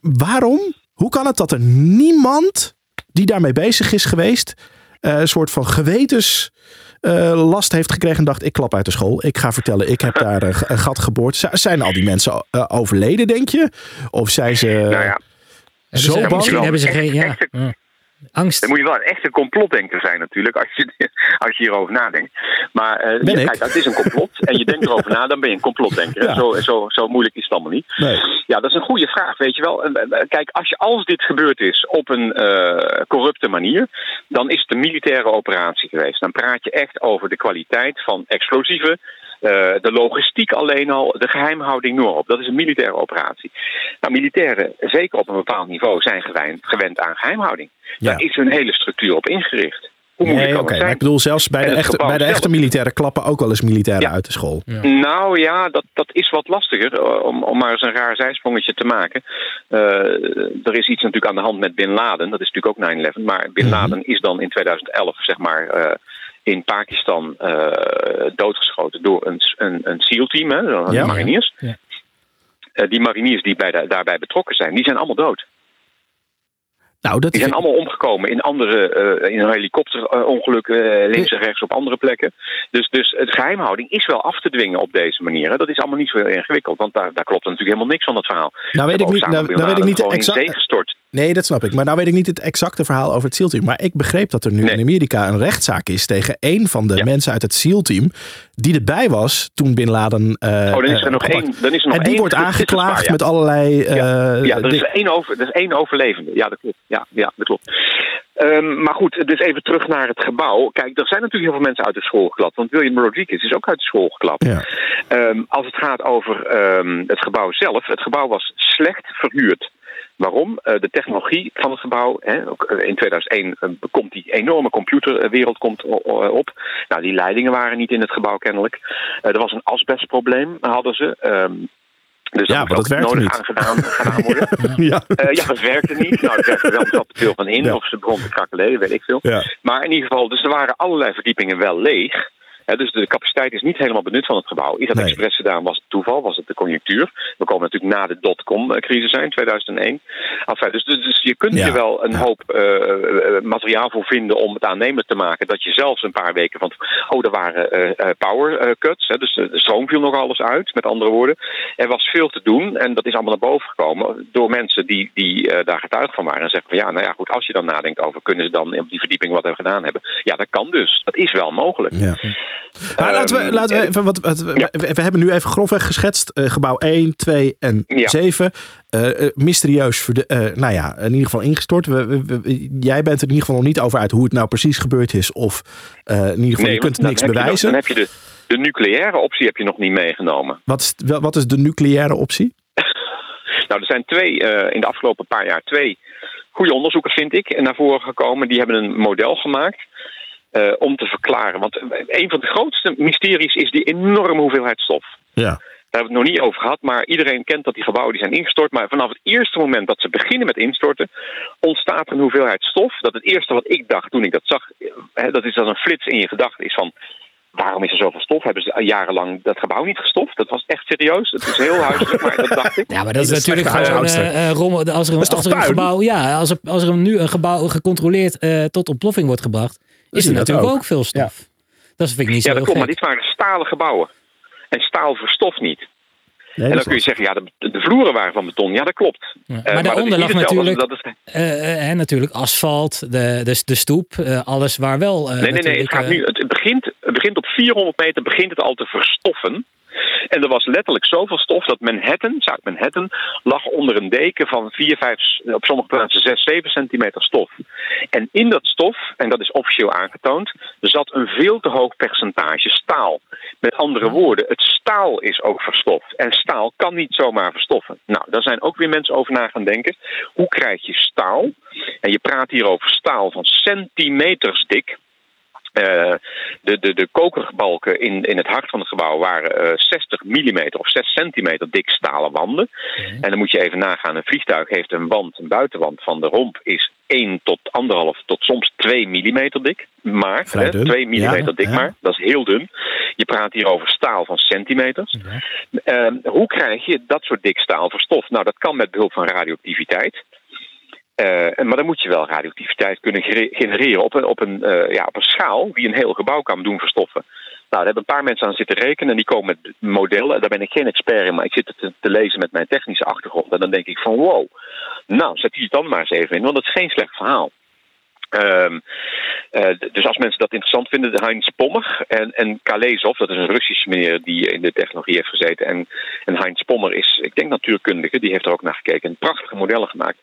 waarom? Hoe kan het dat er niemand die daarmee bezig is geweest, uh, een soort van gewetens uh, last heeft gekregen en dacht ik klap uit de school. Ik ga vertellen, ik heb daar een, een gat geboord. Z zijn al die mensen uh, overleden, denk je? Of zijn ze nou ja. zo hebben bang? Misschien hebben ze geen... Ja. ja. Angst. Dan moet je wel een echte complotdenker zijn natuurlijk, als je, als je hierover nadenkt. Maar uh, ja, kijk, het is een complot en je denkt erover na, dan ben je een complotdenker. Ja. Zo, zo, zo moeilijk is het allemaal niet. Nee. Ja, dat is een goede vraag, weet je wel. Kijk, als, je, als dit gebeurd is op een uh, corrupte manier, dan is het een militaire operatie geweest. Dan praat je echt over de kwaliteit van explosieven, de logistiek alleen al, de geheimhouding, noem op. Dat is een militaire operatie. Nou, militairen, zeker op een bepaald niveau, zijn gewend, gewend aan geheimhouding. Ja. Daar is hun hele structuur op ingericht. Hoe moeilijk Nee, oké. zijn? ik bedoel, zelfs bij de, echte, bij de echte militairen klappen ook wel eens militairen Ja. uit de school. Nou ja, dat, dat is wat lastiger, eh, om, om maar eens een raar zijsprongetje te maken. Uh, er is iets natuurlijk aan de hand met Bin Laden, dat is natuurlijk ook 9-11. Maar Bin Mhm. Laden is dan in 2011, zeg maar, uh, in Pakistan uh, doodgeschoten door een, een, een SEAL-team, hè, de Ja. mariniers. Ja. Uh, die mariniers die bij de, daarbij betrokken zijn, die zijn allemaal dood. Nou, dat Die zijn allemaal omgekomen in andere, uh, in een helikopterongeluk, links en rechts op andere plekken. Dus, dus het geheimhouding is wel af te dwingen op deze manier. Hè. Dat is allemaal niet zo heel ingewikkeld, want daar, daar klopt natuurlijk helemaal niks van dat verhaal. Nou weet ik niet, nou, nou weet ik niet exact. Nee, dat snap ik. Maar nou weet ik niet het exacte verhaal over het SEAL-team. Maar ik begreep dat er nu Nee. in Amerika een rechtszaak is tegen één van de Ja. mensen uit het SEAL-team. die erbij was toen Bin Laden. eh, Oh, dan is er eh, nog opgepakt. één. Dan is er nog En die één wordt aangeklaagd ja. met allerlei. eh, Ja, er is één, over, er is één overlevende. Ja, dat klopt. Ja, ja, dat klopt. Um, maar goed, dus even terug naar het gebouw. Kijk, er zijn natuurlijk heel veel mensen uit de school geklapt. Want William Rodriguez is ook uit de school geklapt. Ja. Um, als het gaat over um, het gebouw zelf. Het gebouw was slecht verhuurd. Waarom? Uh, de technologie van het gebouw. Hè, ook, uh, in 2001 uh, komt die enorme computerwereld komt op. Nou, die leidingen waren niet in het gebouw kennelijk. Er was een asbestprobleem, hadden ze. Um, dus ja, maar dat werkte nodig niet. aan gedaan, gedaan worden. ja. Uh, ja, dat werkte niet. Nou, werkte wel, er zat te veel van in. Ja. Of ze begon te krakeleren, weet ik veel. Ja. Maar in ieder geval, dus er waren allerlei verdiepingen wel leeg. Dus de capaciteit is niet helemaal benut van het gebouw. Is dat Nee. expres gedaan? Was het toeval? Was het de conjunctuur? We komen natuurlijk na de dotcom-crisis zijn, 2001. Enfin, dus, dus, dus je kunt Ja. hier wel een hoop eh, eh, materiaal voor vinden om het aannemelijk te maken. Dat je zelfs een paar weken van. Oh, er waren eh, power cuts. Hè, dus de de stroom viel nog alles uit. Met andere woorden, er was veel te doen. En dat is allemaal naar boven gekomen door mensen die, die daar getuige van waren. En zeggen van ja, nou ja, goed, als je dan nadenkt over kunnen ze dan op die verdieping wat we gedaan hebben. Ja, dat kan dus. Dat is wel mogelijk. Ja. Maar laten we, Ehm, laten we en- even, wat, wat- we, Ja. we- we hebben nu even grofweg geschetst. eh, gebouw 1, 2 en Ja. 7. Eh, eh, mysterieus, verde- eh, nou ja, in ieder geval ingestort. We, we- we- jij bent er in ieder geval nog niet over uit hoe het nou precies gebeurd is. Of in ieder geval, je kunt niks bewijzen. Dan heb je de, de nucleaire optie heb je nog niet meegenomen. Wat, is, wat is de nucleaire optie? Nou, er zijn twee, in de afgelopen paar jaar twee goede onderzoekers, vind ik, naar voren gekomen. Die hebben een model gemaakt eh, om te verklaren. Want een van de grootste mysteries is die enorme hoeveelheid stof. Ja. Daar hebben we het nog niet over gehad, maar iedereen kent dat die gebouwen die zijn ingestort. Maar vanaf het eerste moment dat ze beginnen met instorten, ontstaat er een hoeveelheid stof. Dat het eerste wat ik dacht toen ik dat zag, eh, hè, dat is dan een flits in je gedachten, is van. Waarom is er zoveel stof? Hebben ze jarenlang dat gebouw niet gestoft? Dat was echt serieus. Het is heel huiselijk, maar dat dacht ik. Ja, maar dat is natuurlijk gewoon eh, rommel. Als er een, als er een gebouw, ja, als er, als er nu een gebouw gecontroleerd eh, tot ontploffing wordt gebracht, is er natuurlijk ook, ook. veel stof. Dat vind ik niet zo Ja, dat klopt, maar dit waren stalen gebouwen. En staal verstoft niet. Nee, en dan kun je zeggen, ja, de, de vloeren waren van beton. Ja, dat klopt. Ja. Eh, Maar daaronder lag natuurlijk, dat eh, eh, hè, natuurlijk asfalt, de, de, de stoep, eh, alles waar wel. eh, Nee, nee, nee. Het, gaat nu, het, begint, het begint op 400 meter begint het al te verstoffen. En er was letterlijk zoveel stof dat Manhattan, Zuid-Manhattan, lag onder een deken van 4, 5, op sommige plaatsen 6, 7 centimeter stof. En in dat stof, en dat is officieel aangetoond, zat een veel te hoog percentage staal. Met andere woorden, het staal is ook verstoft. En staal kan niet zomaar verstoffen. Nou, daar zijn ook weer mensen over na gaan denken. Hoe krijg je staal? En je praat hier over staal van centimeters dik. Eh, de, de, de kokerbalken in, in het hart van het gebouw waren eh, 60 mm of 6 centimeter dik stalen wanden. En dan moet je even nagaan, een vliegtuig heeft een wand, een buitenwand van de romp is 1 tot 1,5 tot soms 2 mm dik. Maar, hè, dun. 2 mm Ja, dik ja. maar, dat is heel dun. Je praat hier over staal van centimeters. Eh, hoe krijg je dat soort dik staal verstoft? Nou, dat kan met behulp van radioactiviteit. Eh, maar dan moet je wel radioactiviteit kunnen genereren op een, op, een, eh, ja, op een schaal die een heel gebouw kan doen verstoffen. Nou, daar hebben een paar mensen aan zitten rekenen en die komen met modellen. Daar ben ik geen expert in, maar ik zit het te, lezen met mijn technische achtergrond. En dan denk ik van wow, nou zet die dan maar eens even in, want dat is geen slecht verhaal. Ehm, eh, dus als mensen dat interessant vinden, de Heinz Pommer en, en Kalezov, dat is een Russische meneer die in de technologie heeft gezeten. En, en Heinz Pommer is, ik denk natuurkundige, die heeft er ook naar gekeken en prachtige modellen gemaakt.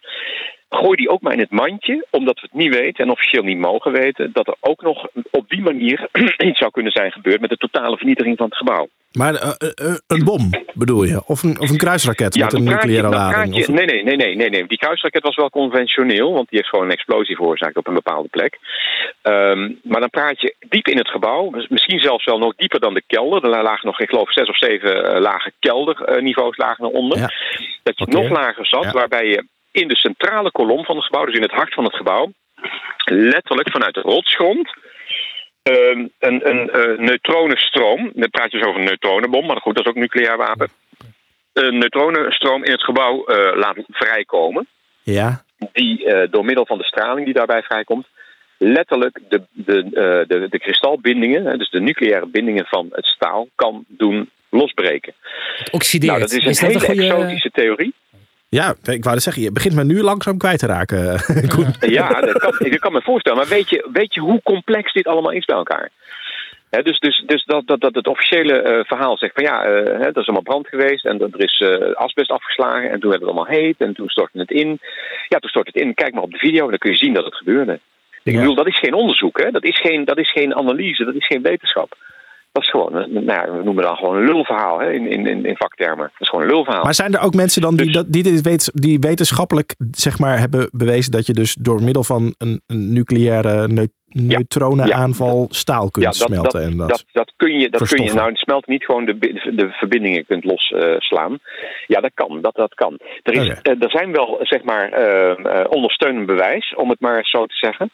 Gooi die ook maar in het mandje, omdat we het niet weten en officieel niet mogen weten, dat er ook nog op die manier iets zou kunnen zijn gebeurd met de totale vernietiging van het gebouw. Maar eh, eh, eh, een bom bedoel je? Of een, of een kruisraket met een nucleaire lading? Of- nee, nee, nee, nee, nee, nee. Die kruisraket was wel conventioneel, want die heeft gewoon een explosie veroorzaakt op een bepaalde plek. Ehm, maar dan praat je diep in het gebouw, dus misschien zelfs wel nog dieper dan de kelder. Er lagen nog, ik geloof, zes of zeven lage kelderniveaus lagen eronder. Ja. Dat je nog lager zat, Ja. waarbij je in de centrale kolom van het gebouw, dus in het hart van het gebouw, letterlijk vanuit de rotsgrond Ehm, een, een eh, neutronenstroom. Dan praat je dus over een neutronenbom, maar goed, dat is ook een nucleair wapen. Een neutronenstroom in het gebouw eh, laat vrijkomen. Ja, Die eh, door middel van de straling die daarbij vrijkomt, letterlijk de, de, eh, de, de kristalbindingen, hè, dus de nucleaire bindingen van het staal, kan doen losbreken. Het oxcideert. Nou, dat is een is dat hele een goede... exotische theorie. Ja, ik wou zeggen, je begint me nu langzaam kwijt te raken. Ja, dat kan, ik kan me voorstellen. Maar weet je, weet je hoe complex dit allemaal is bij elkaar? Hè, dus dus, dus dat, dat, dat het officiële eh, verhaal zegt van ja, eh, hè, er is allemaal brand geweest en er is eh, asbest afgeslagen en toen werd het allemaal heet en toen stortte het in. Ja, toen stortte het in. Kijk maar op de video en dan kun je zien dat het gebeurde. Ik bedoel, dat is geen onderzoek, hè? Dat, is geen, dat is geen analyse, dat is geen wetenschap. Dat is gewoon, een- nou, ja, we noemen dat gewoon een lulverhaal hè, in, in, in, in vaktermen. Dat is gewoon een lulverhaal. Maar zijn er ook mensen dan die, Dus- dat, die, dit die wetenschappelijk zeg maar, hebben bewezen dat je dus door middel van een, een nucleaire, neu- neutronenaanval staal kunt Ja, dat, smelten. dat, en dat. dat, dat kun je, dat kun je nou smelt niet gewoon de, de verbindingen kunt losslaan. ja, dat kan. Dat, dat kan. Er, is, eh, er zijn wel zeg maar eh, eh, ondersteunend bewijs, om het maar zo te zeggen.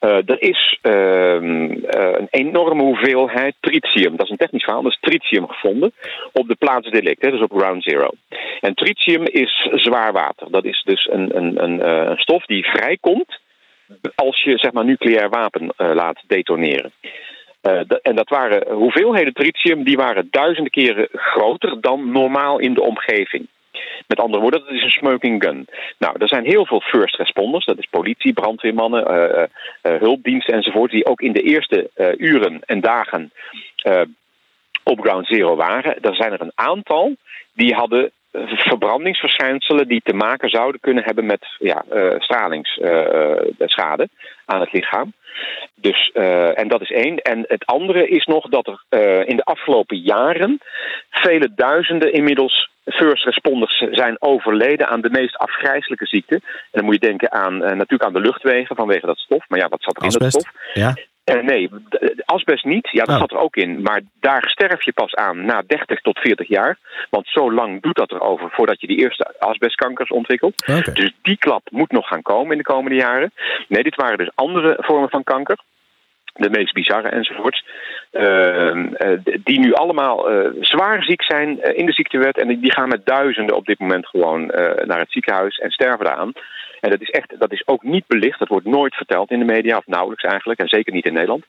Eh, er is ehm, eh, een enorme hoeveelheid tritium. Dat is een technisch verhaal. Dat is tritium gevonden op de plaats delict, hè, dus op ground zero. En tritium is zwaar water. Dat is dus een, een, een, eh, een stof die vrijkomt als je zeg maar nucleair wapen laat detoneren. En dat waren hoeveelheden tritium die waren duizenden keren groter dan normaal in de omgeving. Met andere woorden, dat is een smoking gun. Nou, er zijn heel veel first responders, dat is politie, brandweermannen, eh, eh, eh, hulpdiensten enzovoort, die ook in de eerste uren en dagen op ground zero waren. Er zijn er een aantal die hadden verbrandingsverschijnselen die te maken zouden kunnen hebben met ja, eh, stralingsschade aan het lichaam. Dus, eh, en dat is één. En het andere is nog dat er eh, in de afgelopen jaren vele duizenden inmiddels first responders zijn overleden aan de meest afgrijzelijke ziekten. En dan moet je denken aan eh, natuurlijk aan de luchtwegen vanwege dat stof. Maar ja, wat zat er in dat stof? Ja. Eh, nee, asbest niet. Ja, dat Oh. zat er ook in. Maar daar sterf je pas aan na 30 tot 40 jaar. Want zo lang doet dat erover voordat je die eerste asbestkankers ontwikkelt. Dus die klap moet nog gaan komen in de komende jaren. Nee, dit waren dus andere vormen van kanker. De meest bizarre enzovoorts. Ehm, eh, die nu allemaal eh, zwaar ziek zijn in de ziektewet. En die gaan met duizenden op dit moment gewoon naar het ziekenhuis en sterven eraan. En dat is echt, dat is ook niet belicht. Dat wordt nooit verteld in de media, of nauwelijks eigenlijk. En zeker niet in Nederland.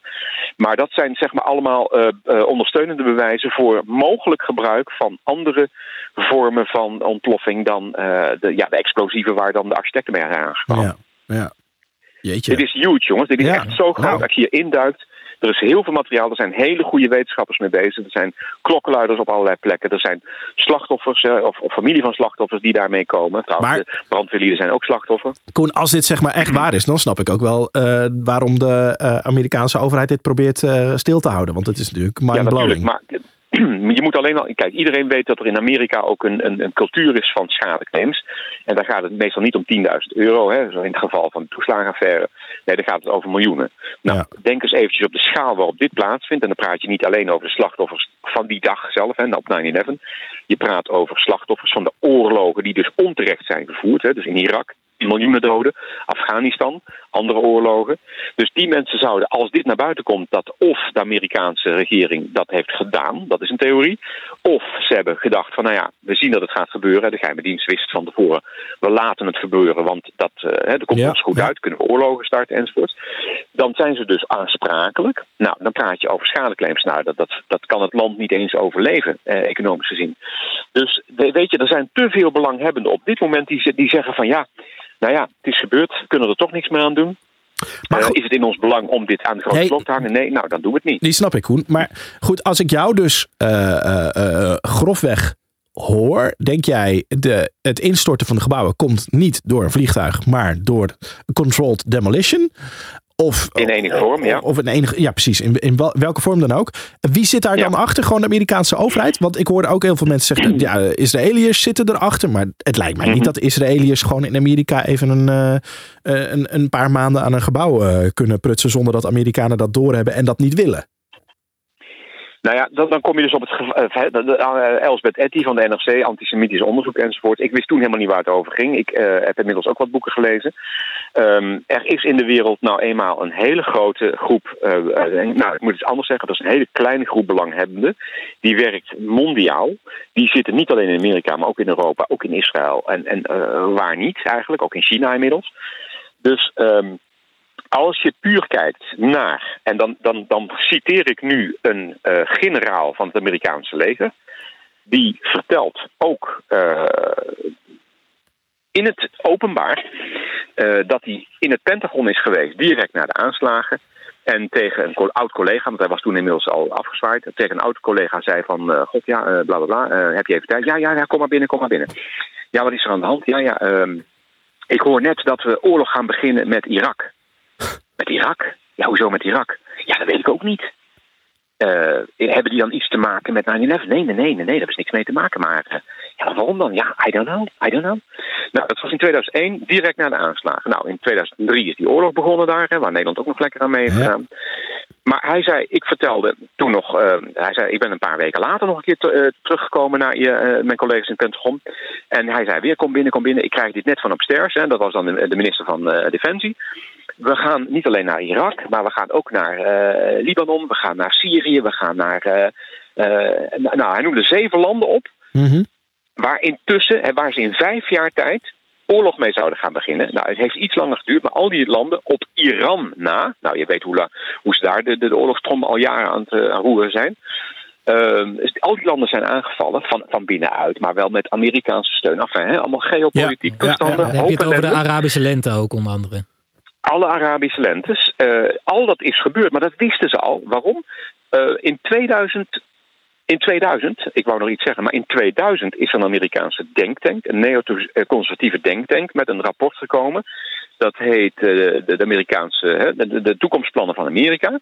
Maar dat zijn zeg maar allemaal eh, eh, ondersteunende bewijzen voor mogelijk gebruik van andere vormen van ontploffing dan eh, de, ja, de explosieven waar dan de architecten mee zijn aangekomen. Ja. ja. Jeetje. Dit is huge, jongens. Dit is Ja, echt zo groot. nou. Als je hier induikt, er is heel veel materiaal. Er zijn hele goede wetenschappers mee bezig. Er zijn klokkenluiders op allerlei plekken. Er zijn slachtoffers eh, of, of familie van slachtoffers die daarmee komen. Trouwens, Maar- de brandweerlieden zijn ook slachtoffer. Koen, als dit zeg maar echt waar is, dan snap ik ook wel eh, waarom de eh, Amerikaanse overheid dit probeert stil te houden. Want het is natuurlijk Ja, natuurlijk. mindblowing. Maar je moet alleen al. Kijk, iedereen weet dat er in Amerika ook een, een, een cultuur is van schadeclaims. En daar gaat het meestal niet om 10.000 euro, hè, zo in het geval van de toeslagenaffaire. Nee, daar gaat het over miljoenen. Nou, Ja. denk eens eventjes op de schaal waarop dit plaatsvindt. En dan praat je niet alleen over de slachtoffers van die dag zelf, hè, op 9-11. Je praat over slachtoffers van de oorlogen die dus onterecht zijn gevoerd. Hè, dus in Irak, miljoenen doden. Afghanistan, andere oorlogen. Dus die mensen zouden, als dit naar buiten komt, dat of de Amerikaanse regering dat heeft gedaan, dat is een theorie. Of ze hebben gedacht van, nou ja, we zien dat het gaat gebeuren. De geheime dienst wist van tevoren, we laten het gebeuren, want dat, eh, hè, dat komt Ja, ons goed uit. Kunnen we oorlogen starten enzovoort. Dan zijn ze dus aansprakelijk. Nou, dan praat je over schadeclaims. Nou, dat, dat, dat kan het land niet eens overleven, eh, economisch gezien. Dus we- weet je, er zijn te veel belanghebbenden op dit moment die, die zeggen van ja, nou ja, het is gebeurd, we kunnen er toch niks meer aan doen. Maar Eh, is het in ons belang om dit aan de grote Nee. klok te hangen? Nee, nou dan doen we het niet. Die snap ik, Koen. Maar goed, als ik jou dus eh, eh, grofweg hoor, denk jij de, het instorten van de gebouwen komt niet door een vliegtuig, maar door controlled demolition? Of, In enige vorm, ja. Of in enige, ja, precies. In, in wel- welke vorm dan ook. Wie zit daar Ja. dan achter? Gewoon de Amerikaanse overheid? Want ik hoorde ook heel veel mensen zeggen, ja, Israëliërs zitten erachter. Maar het lijkt mij Mhm. niet dat Israëliërs gewoon in Amerika even een, eh, eh, een, een paar maanden aan een gebouw eh, kunnen prutsen zonder dat Amerikanen dat doorhebben en dat niet willen. Nou ja, dan, dan kom je dus op het eh, eh, Elsbeth Etty van de NRC, antisemitisch onderzoek enzovoort. Ik wist toen helemaal niet waar het over ging. Ik eh, heb inmiddels ook wat boeken gelezen. Ehm, er is in de wereld nou eenmaal een hele grote groep. eh, eh, nou, ik moet het anders zeggen. Dat is een hele kleine groep belanghebbenden. Die werkt mondiaal. Die zitten niet alleen in Amerika, maar ook in Europa, ook in Israël. En, en eh, waar niet eigenlijk, ook in China inmiddels. Dus. ehm, als je puur kijkt naar, en dan, dan, dan citeer ik nu een generaal van het Amerikaanse leger, die vertelt ook in het openbaar eh, dat hij in het Pentagon is geweest, direct na de aanslagen. En tegen een oud collega, want hij was toen inmiddels al afgezwaaid, tegen een oud collega zei van, eh, god ja, eh, bla bla heb je even tijd? Ja, ja, ja, kom maar binnen, kom maar binnen. Ja, wat is er aan de hand? Ja, ja, ehm, ik hoor net dat we oorlog gaan beginnen met Irak. Met Irak? Ja, hoezo met Irak? Ja, dat weet ik ook niet. Eh, hebben die dan iets te maken met 9-11? Nee, nee, nee, nee, nee, daar is niks mee te maken. Maar eh, ja, waarom dan? Ja, I don't know, I don't know. Nou, dat was in 2001, direct na de aanslagen. Nou, in 2003 is die oorlog begonnen daar, hè, waar Nederland ook nog lekker aan mee heeft Ja. gedaan. Maar hij zei, ik vertelde toen nog, eh, hij zei, ik ben een paar weken later nog een keer te- teruggekomen naar mijn collega's in het Pentagon. En hij zei weer, kom binnen, kom binnen. Ik krijg dit net van upstairs. Hè. Dat was dan de, de minister van Defensie. We gaan niet alleen naar Irak, maar we gaan ook naar eh, Libanon. We gaan naar Syrië. We gaan naar, eh, eh, nou, hij noemde zeven landen op. Mhm. Waar intussen, en waar ze in vijf jaar tijd oorlog mee zouden gaan beginnen. Nou, het heeft iets langer geduurd, maar al die landen op Iran na. Nou, je weet hoe, la- hoe ze daar de, de, de oorlogstrom al jaren aan het aan roeren zijn. Ehm, dus al die landen zijn aangevallen van, van binnenuit, maar wel met Amerikaanse steun. Enfin, hè, allemaal geopolitiek Ja, ja, toestanden. Dan heb je het hoop over de. Arabische lente ook onder andere. Alle Arabische lentes. Eh, al dat is gebeurd, maar dat wisten ze al. Waarom? Eh, in 2000. In 2000, ik wou nog iets zeggen, maar in 2000 is een Amerikaanse denktank, een neo-conservatieve denktank, met een rapport gekomen. Dat heet eh, de, Amerikaanse, de, de toekomstplannen van Amerika.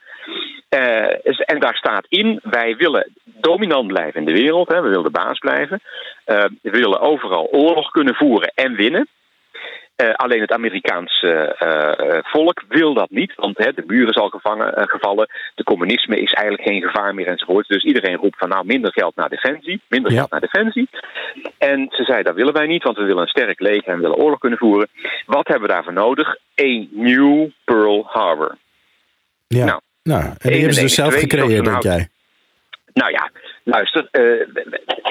En daar staat in, wij willen dominant blijven in de wereld, hè, we willen de baas blijven. We willen overal oorlog kunnen voeren en winnen. Eh, alleen het Amerikaanse eh, eh, volk wil dat niet, want hè, de muur is al gevangen, gevallen. De communisme is eigenlijk geen gevaar meer enzovoort. Dus iedereen roept van nou minder geld naar defensie, minder Ja. geld naar defensie. En ze zei dat willen wij niet, want we willen een sterk leger en we willen oorlog kunnen voeren. Wat hebben we daarvoor nodig? A new Pearl Harbor. Ja. Nou, Nou, en die hebben ze dus zelf gecreëerd, denk een jij. Nou ja, luister. eh,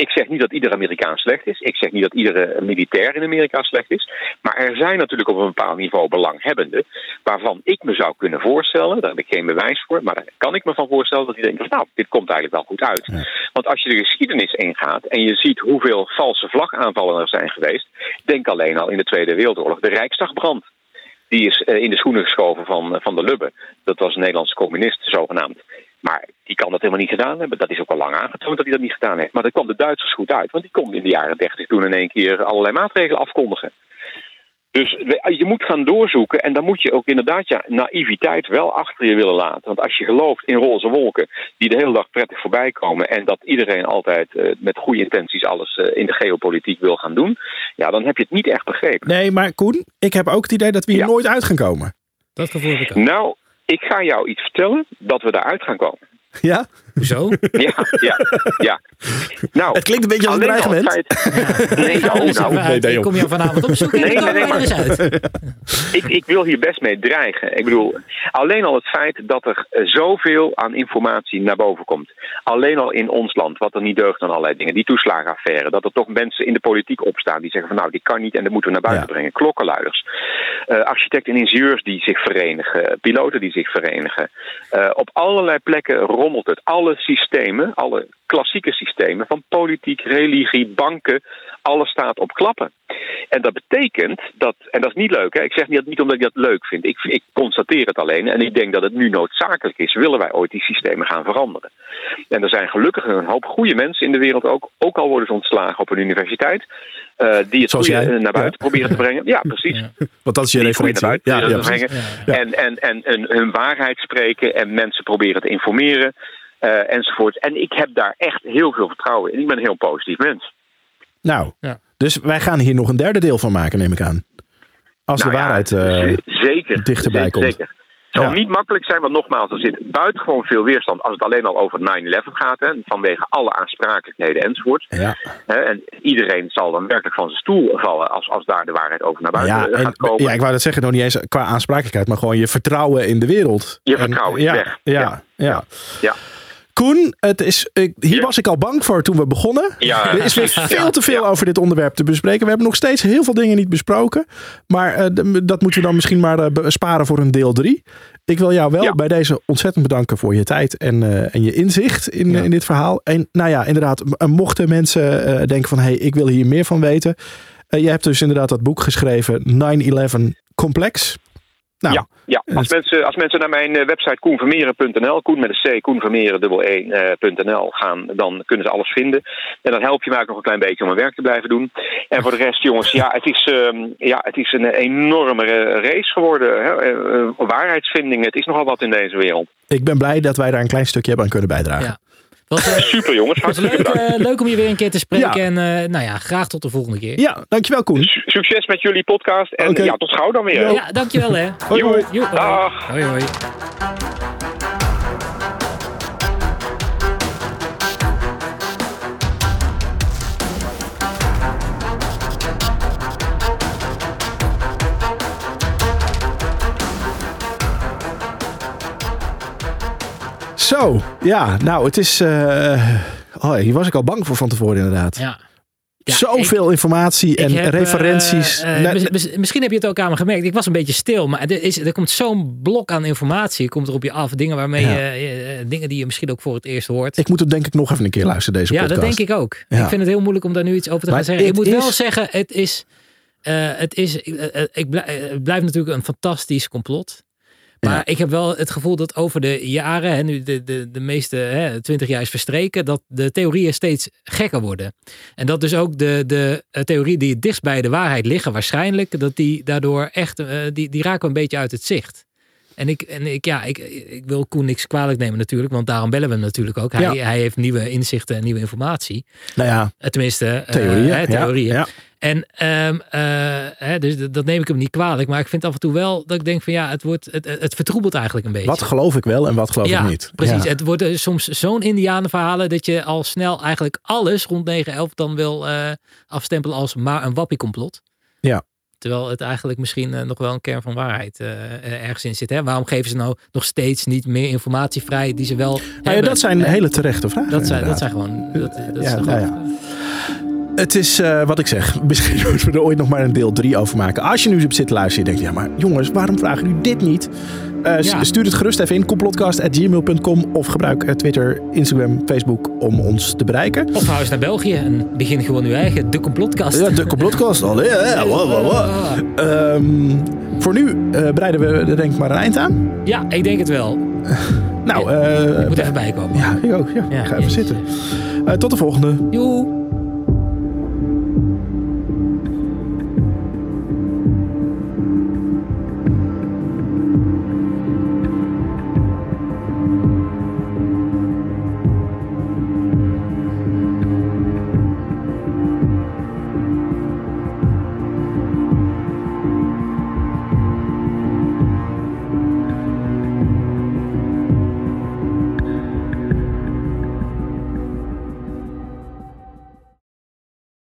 ik zeg niet dat ieder Amerikaan slecht is. Ik zeg niet dat iedere militair in Amerika slecht is. Maar er zijn natuurlijk op een bepaald niveau belanghebbenden. waarvan ik me zou kunnen voorstellen. daar heb ik geen bewijs voor. maar daar kan ik me van voorstellen dat die denken: nou, dit komt eigenlijk wel goed uit. Want als je de geschiedenis ingaat. en je ziet hoeveel valse vlagaanvallen er zijn geweest. denk alleen al in de Tweede Wereldoorlog. de Rijksdagbrand. Die is eh, in de schoenen geschoven van, van de Lubbe. Dat was een Nederlandse communist, zogenaamd. Maar die kan dat helemaal niet gedaan hebben. Dat is ook al lang aangetoond dat hij dat niet gedaan heeft. Maar dat kwam de Duitsers goed uit. Want die konden in de jaren 30 toen in één keer allerlei maatregelen afkondigen. Dus je moet gaan doorzoeken. En dan moet je ook inderdaad ja, naïviteit wel achter je willen laten. Want als je gelooft in roze wolken die de hele dag prettig voorbij komen. En dat iedereen altijd eh, met goede intenties alles eh, in de geopolitiek wil gaan doen. Ja, dan heb je het niet echt begrepen. Nee, maar Koen, ik heb ook het idee dat we hier Ja. nooit uit gaan komen. Dat gevoel heb ik ook. Nou, ik ga jou iets vertellen dat we daaruit gaan komen. Ja? Hoezo? Ja, ja, ja. Nou, Het klinkt een beetje als een dreigement. feit- Nee, nou, Dus nou, nee, ik kom je vanavond opzoeken en Nee, nee, nee, er eens uit. ik, ik wil hier best mee dreigen. Ik bedoel, alleen al het feit dat er eh, zoveel aan informatie naar boven komt. Alleen al in ons land, wat er niet deugt aan allerlei dingen. Die toeslagenaffaire. Dat er toch mensen in de politiek opstaan die zeggen van nou, die kan niet en dat moeten we naar buiten Ja. brengen. Klokkenluiders. Eh, architecten en ingenieurs die zich verenigen. Piloten die zich verenigen. Eh, op allerlei plekken rommelt het. Alle systemen, alle klassieke systemen van politiek, religie, banken, alles staat op klappen. En dat betekent dat, en dat is niet leuk, hè? ik zeg niet, niet omdat ik dat leuk vind, ik, ik constateer het alleen en ik denk dat het nu noodzakelijk is, willen wij ooit die systemen gaan veranderen. En er zijn gelukkig een hoop goede mensen in de wereld ook, ook al worden ze ontslagen op een universiteit, eh, die het goede naar buiten Ja. proberen te brengen. Ja, precies. Want dat is je referentie. naar buiten Ja, ja, proberen te precies. brengen. En, en, en, en hun waarheid spreken en mensen proberen te informeren eh, enzovoort. En ik heb daar echt heel veel vertrouwen in. Ik ben een heel positief mens. Nou, Ja. dus wij gaan hier nog een derde deel van maken, neem ik aan. Als Nou de ja, waarheid... eh, zeker. dichterbij zeker, komt. Zeker. Het zal Ja. niet makkelijk zijn, want nogmaals, er zit buitengewoon veel weerstand als het alleen al over 9-11 gaat. Hè, vanwege alle aansprakelijkheden enzovoort. ja. Hè, en iedereen zal dan werkelijk van zijn stoel vallen als, als daar de waarheid over naar buiten Ja, en, gaat komen. ja, ik wou dat zeggen, nog niet eens qua aansprakelijkheid, maar gewoon je vertrouwen in de wereld. Je En, vertrouwen is ja, weg. Ja, Ja. ja. Koen, het is, ik, hier Ja. was ik al bang voor toen we begonnen. Ja, er is weer veel te veel ja. over dit onderwerp te bespreken. We hebben nog steeds heel veel dingen niet besproken. Maar eh, dat moeten we dan misschien maar be- sparen voor een deel 3. Ik wil jou wel bij deze ontzettend bedanken voor je tijd en, eh, en je inzicht in, in dit verhaal. En nou ja, inderdaad, mochten mensen denken van... hé, hey, ik wil hier meer van weten. Je hebt dus inderdaad dat boek geschreven, 9-11 Complex. Nou, ja, ja. Als, mensen, als mensen naar mijn eh, website koenvermeren.nl, Koen met een C, koenvermeren dubbel E, eh, .nl gaan, dan kunnen ze alles vinden. En dan help je mij ook nog een klein beetje om mijn werk te blijven doen. En voor de rest, jongens, ja, het is, ehm, ja, het is een enorme eh, race geworden. Hè? Eh, eh, waarheidsvindingen, het is nogal wat in deze wereld. ik ben blij dat wij daar een klein stukje hebben aan kunnen bijdragen. Ja. Was, uh, Super jongens, hartstikke leuk, bedankt. uh, leuk om je weer een keer te spreken. Ja. En uh, nou ja, graag tot de volgende keer. Ja, dankjewel Koen. Su- Succes met jullie podcast en ja, tot gauw dan weer. Ja, dankjewel hè. Hoi, hoi. Jo, hoi. Dag. hoi hoi. Zo, ja, nou, het is. eh, oh, hier was ik al bang voor van tevoren, inderdaad. Ja. Ja, Zoveel informatie en heb, referenties. eh, eh, mis- mis- misschien heb je het ook aan me gemerkt. Ik was een beetje stil, maar er, is, er komt zo'n blok aan informatie. Komt er op je af. Dingen waarmee Ja. je, eh, dingen die je misschien ook voor het eerst hoort. ik moet het denk ik nog even een keer luisteren, deze ja, podcast. dat denk ik ook. Ja. Ik vind het heel moeilijk om daar nu iets over te Maar gaan zeggen. Ik moet wel zeggen, het is, eh, het is, eh, eh, ik blij- eh, het blijft natuurlijk een fantastisch complot. Maar Ja. ik heb wel het gevoel dat over de jaren, hè, nu de, de, de meeste twintig jaar is verstreken, dat de theorieën steeds gekker worden. En dat dus ook de, de eh, theorieën die het dichtst bij de waarheid liggen, waarschijnlijk, dat die daardoor echt, eh, die, die raken een beetje uit het zicht. En ik, en ik, ja, ik, ik wil Koen niks kwalijk nemen natuurlijk, want daarom bellen we hem natuurlijk ook. Hij, Ja. hij heeft nieuwe inzichten en nieuwe informatie. Nou ja, Eh, Tenminste, theorieën. hè, theorieën. Ja. En ehm, eh, hè, dus dat neem ik hem niet kwalijk. Maar ik vind af en toe wel dat ik denk van ja, het, wordt, het, het vertroebelt eigenlijk een beetje. Wat geloof ik wel en wat geloof ja, ik niet. precies. Ja. Het worden soms zo'n indianenverhalen dat je al snel eigenlijk alles rond 9-11 dan wil eh, afstempelen als maar een wappiecomplot. Ja. Terwijl het eigenlijk misschien eh, nog wel een kern van waarheid ergens in zit. Hè? Waarom geven ze nou nog steeds niet meer informatie vrij die ze wel Nou ja, dat zijn hele terechte vragen. dat zijn, dat zijn gewoon... Dat, dat Ja, is nou ja. Het is eh, wat ik zeg. Misschien moeten we er ooit nog maar een deel 3 over maken. Als je nu op zit te luisteren en je denkt, ja maar jongens, waarom vragen jullie dit niet? Eh, Ja. Stuur het gerust even in complotcast.gmail.com of gebruik eh, Twitter, Instagram, Facebook om ons te bereiken. Of hou eens naar België en begin gewoon uw eigen De Complotkast. Ja, de complotcast al. Ja, ja, wow, wow, wow. Ehm, voor nu breiden we er denk ik maar een eind aan. Ja, ik denk het wel. Nou, eh, Ik moet even bijkomen. ja, ik ook. Ja, Ja, ga even zitten. Tot de volgende. Joe.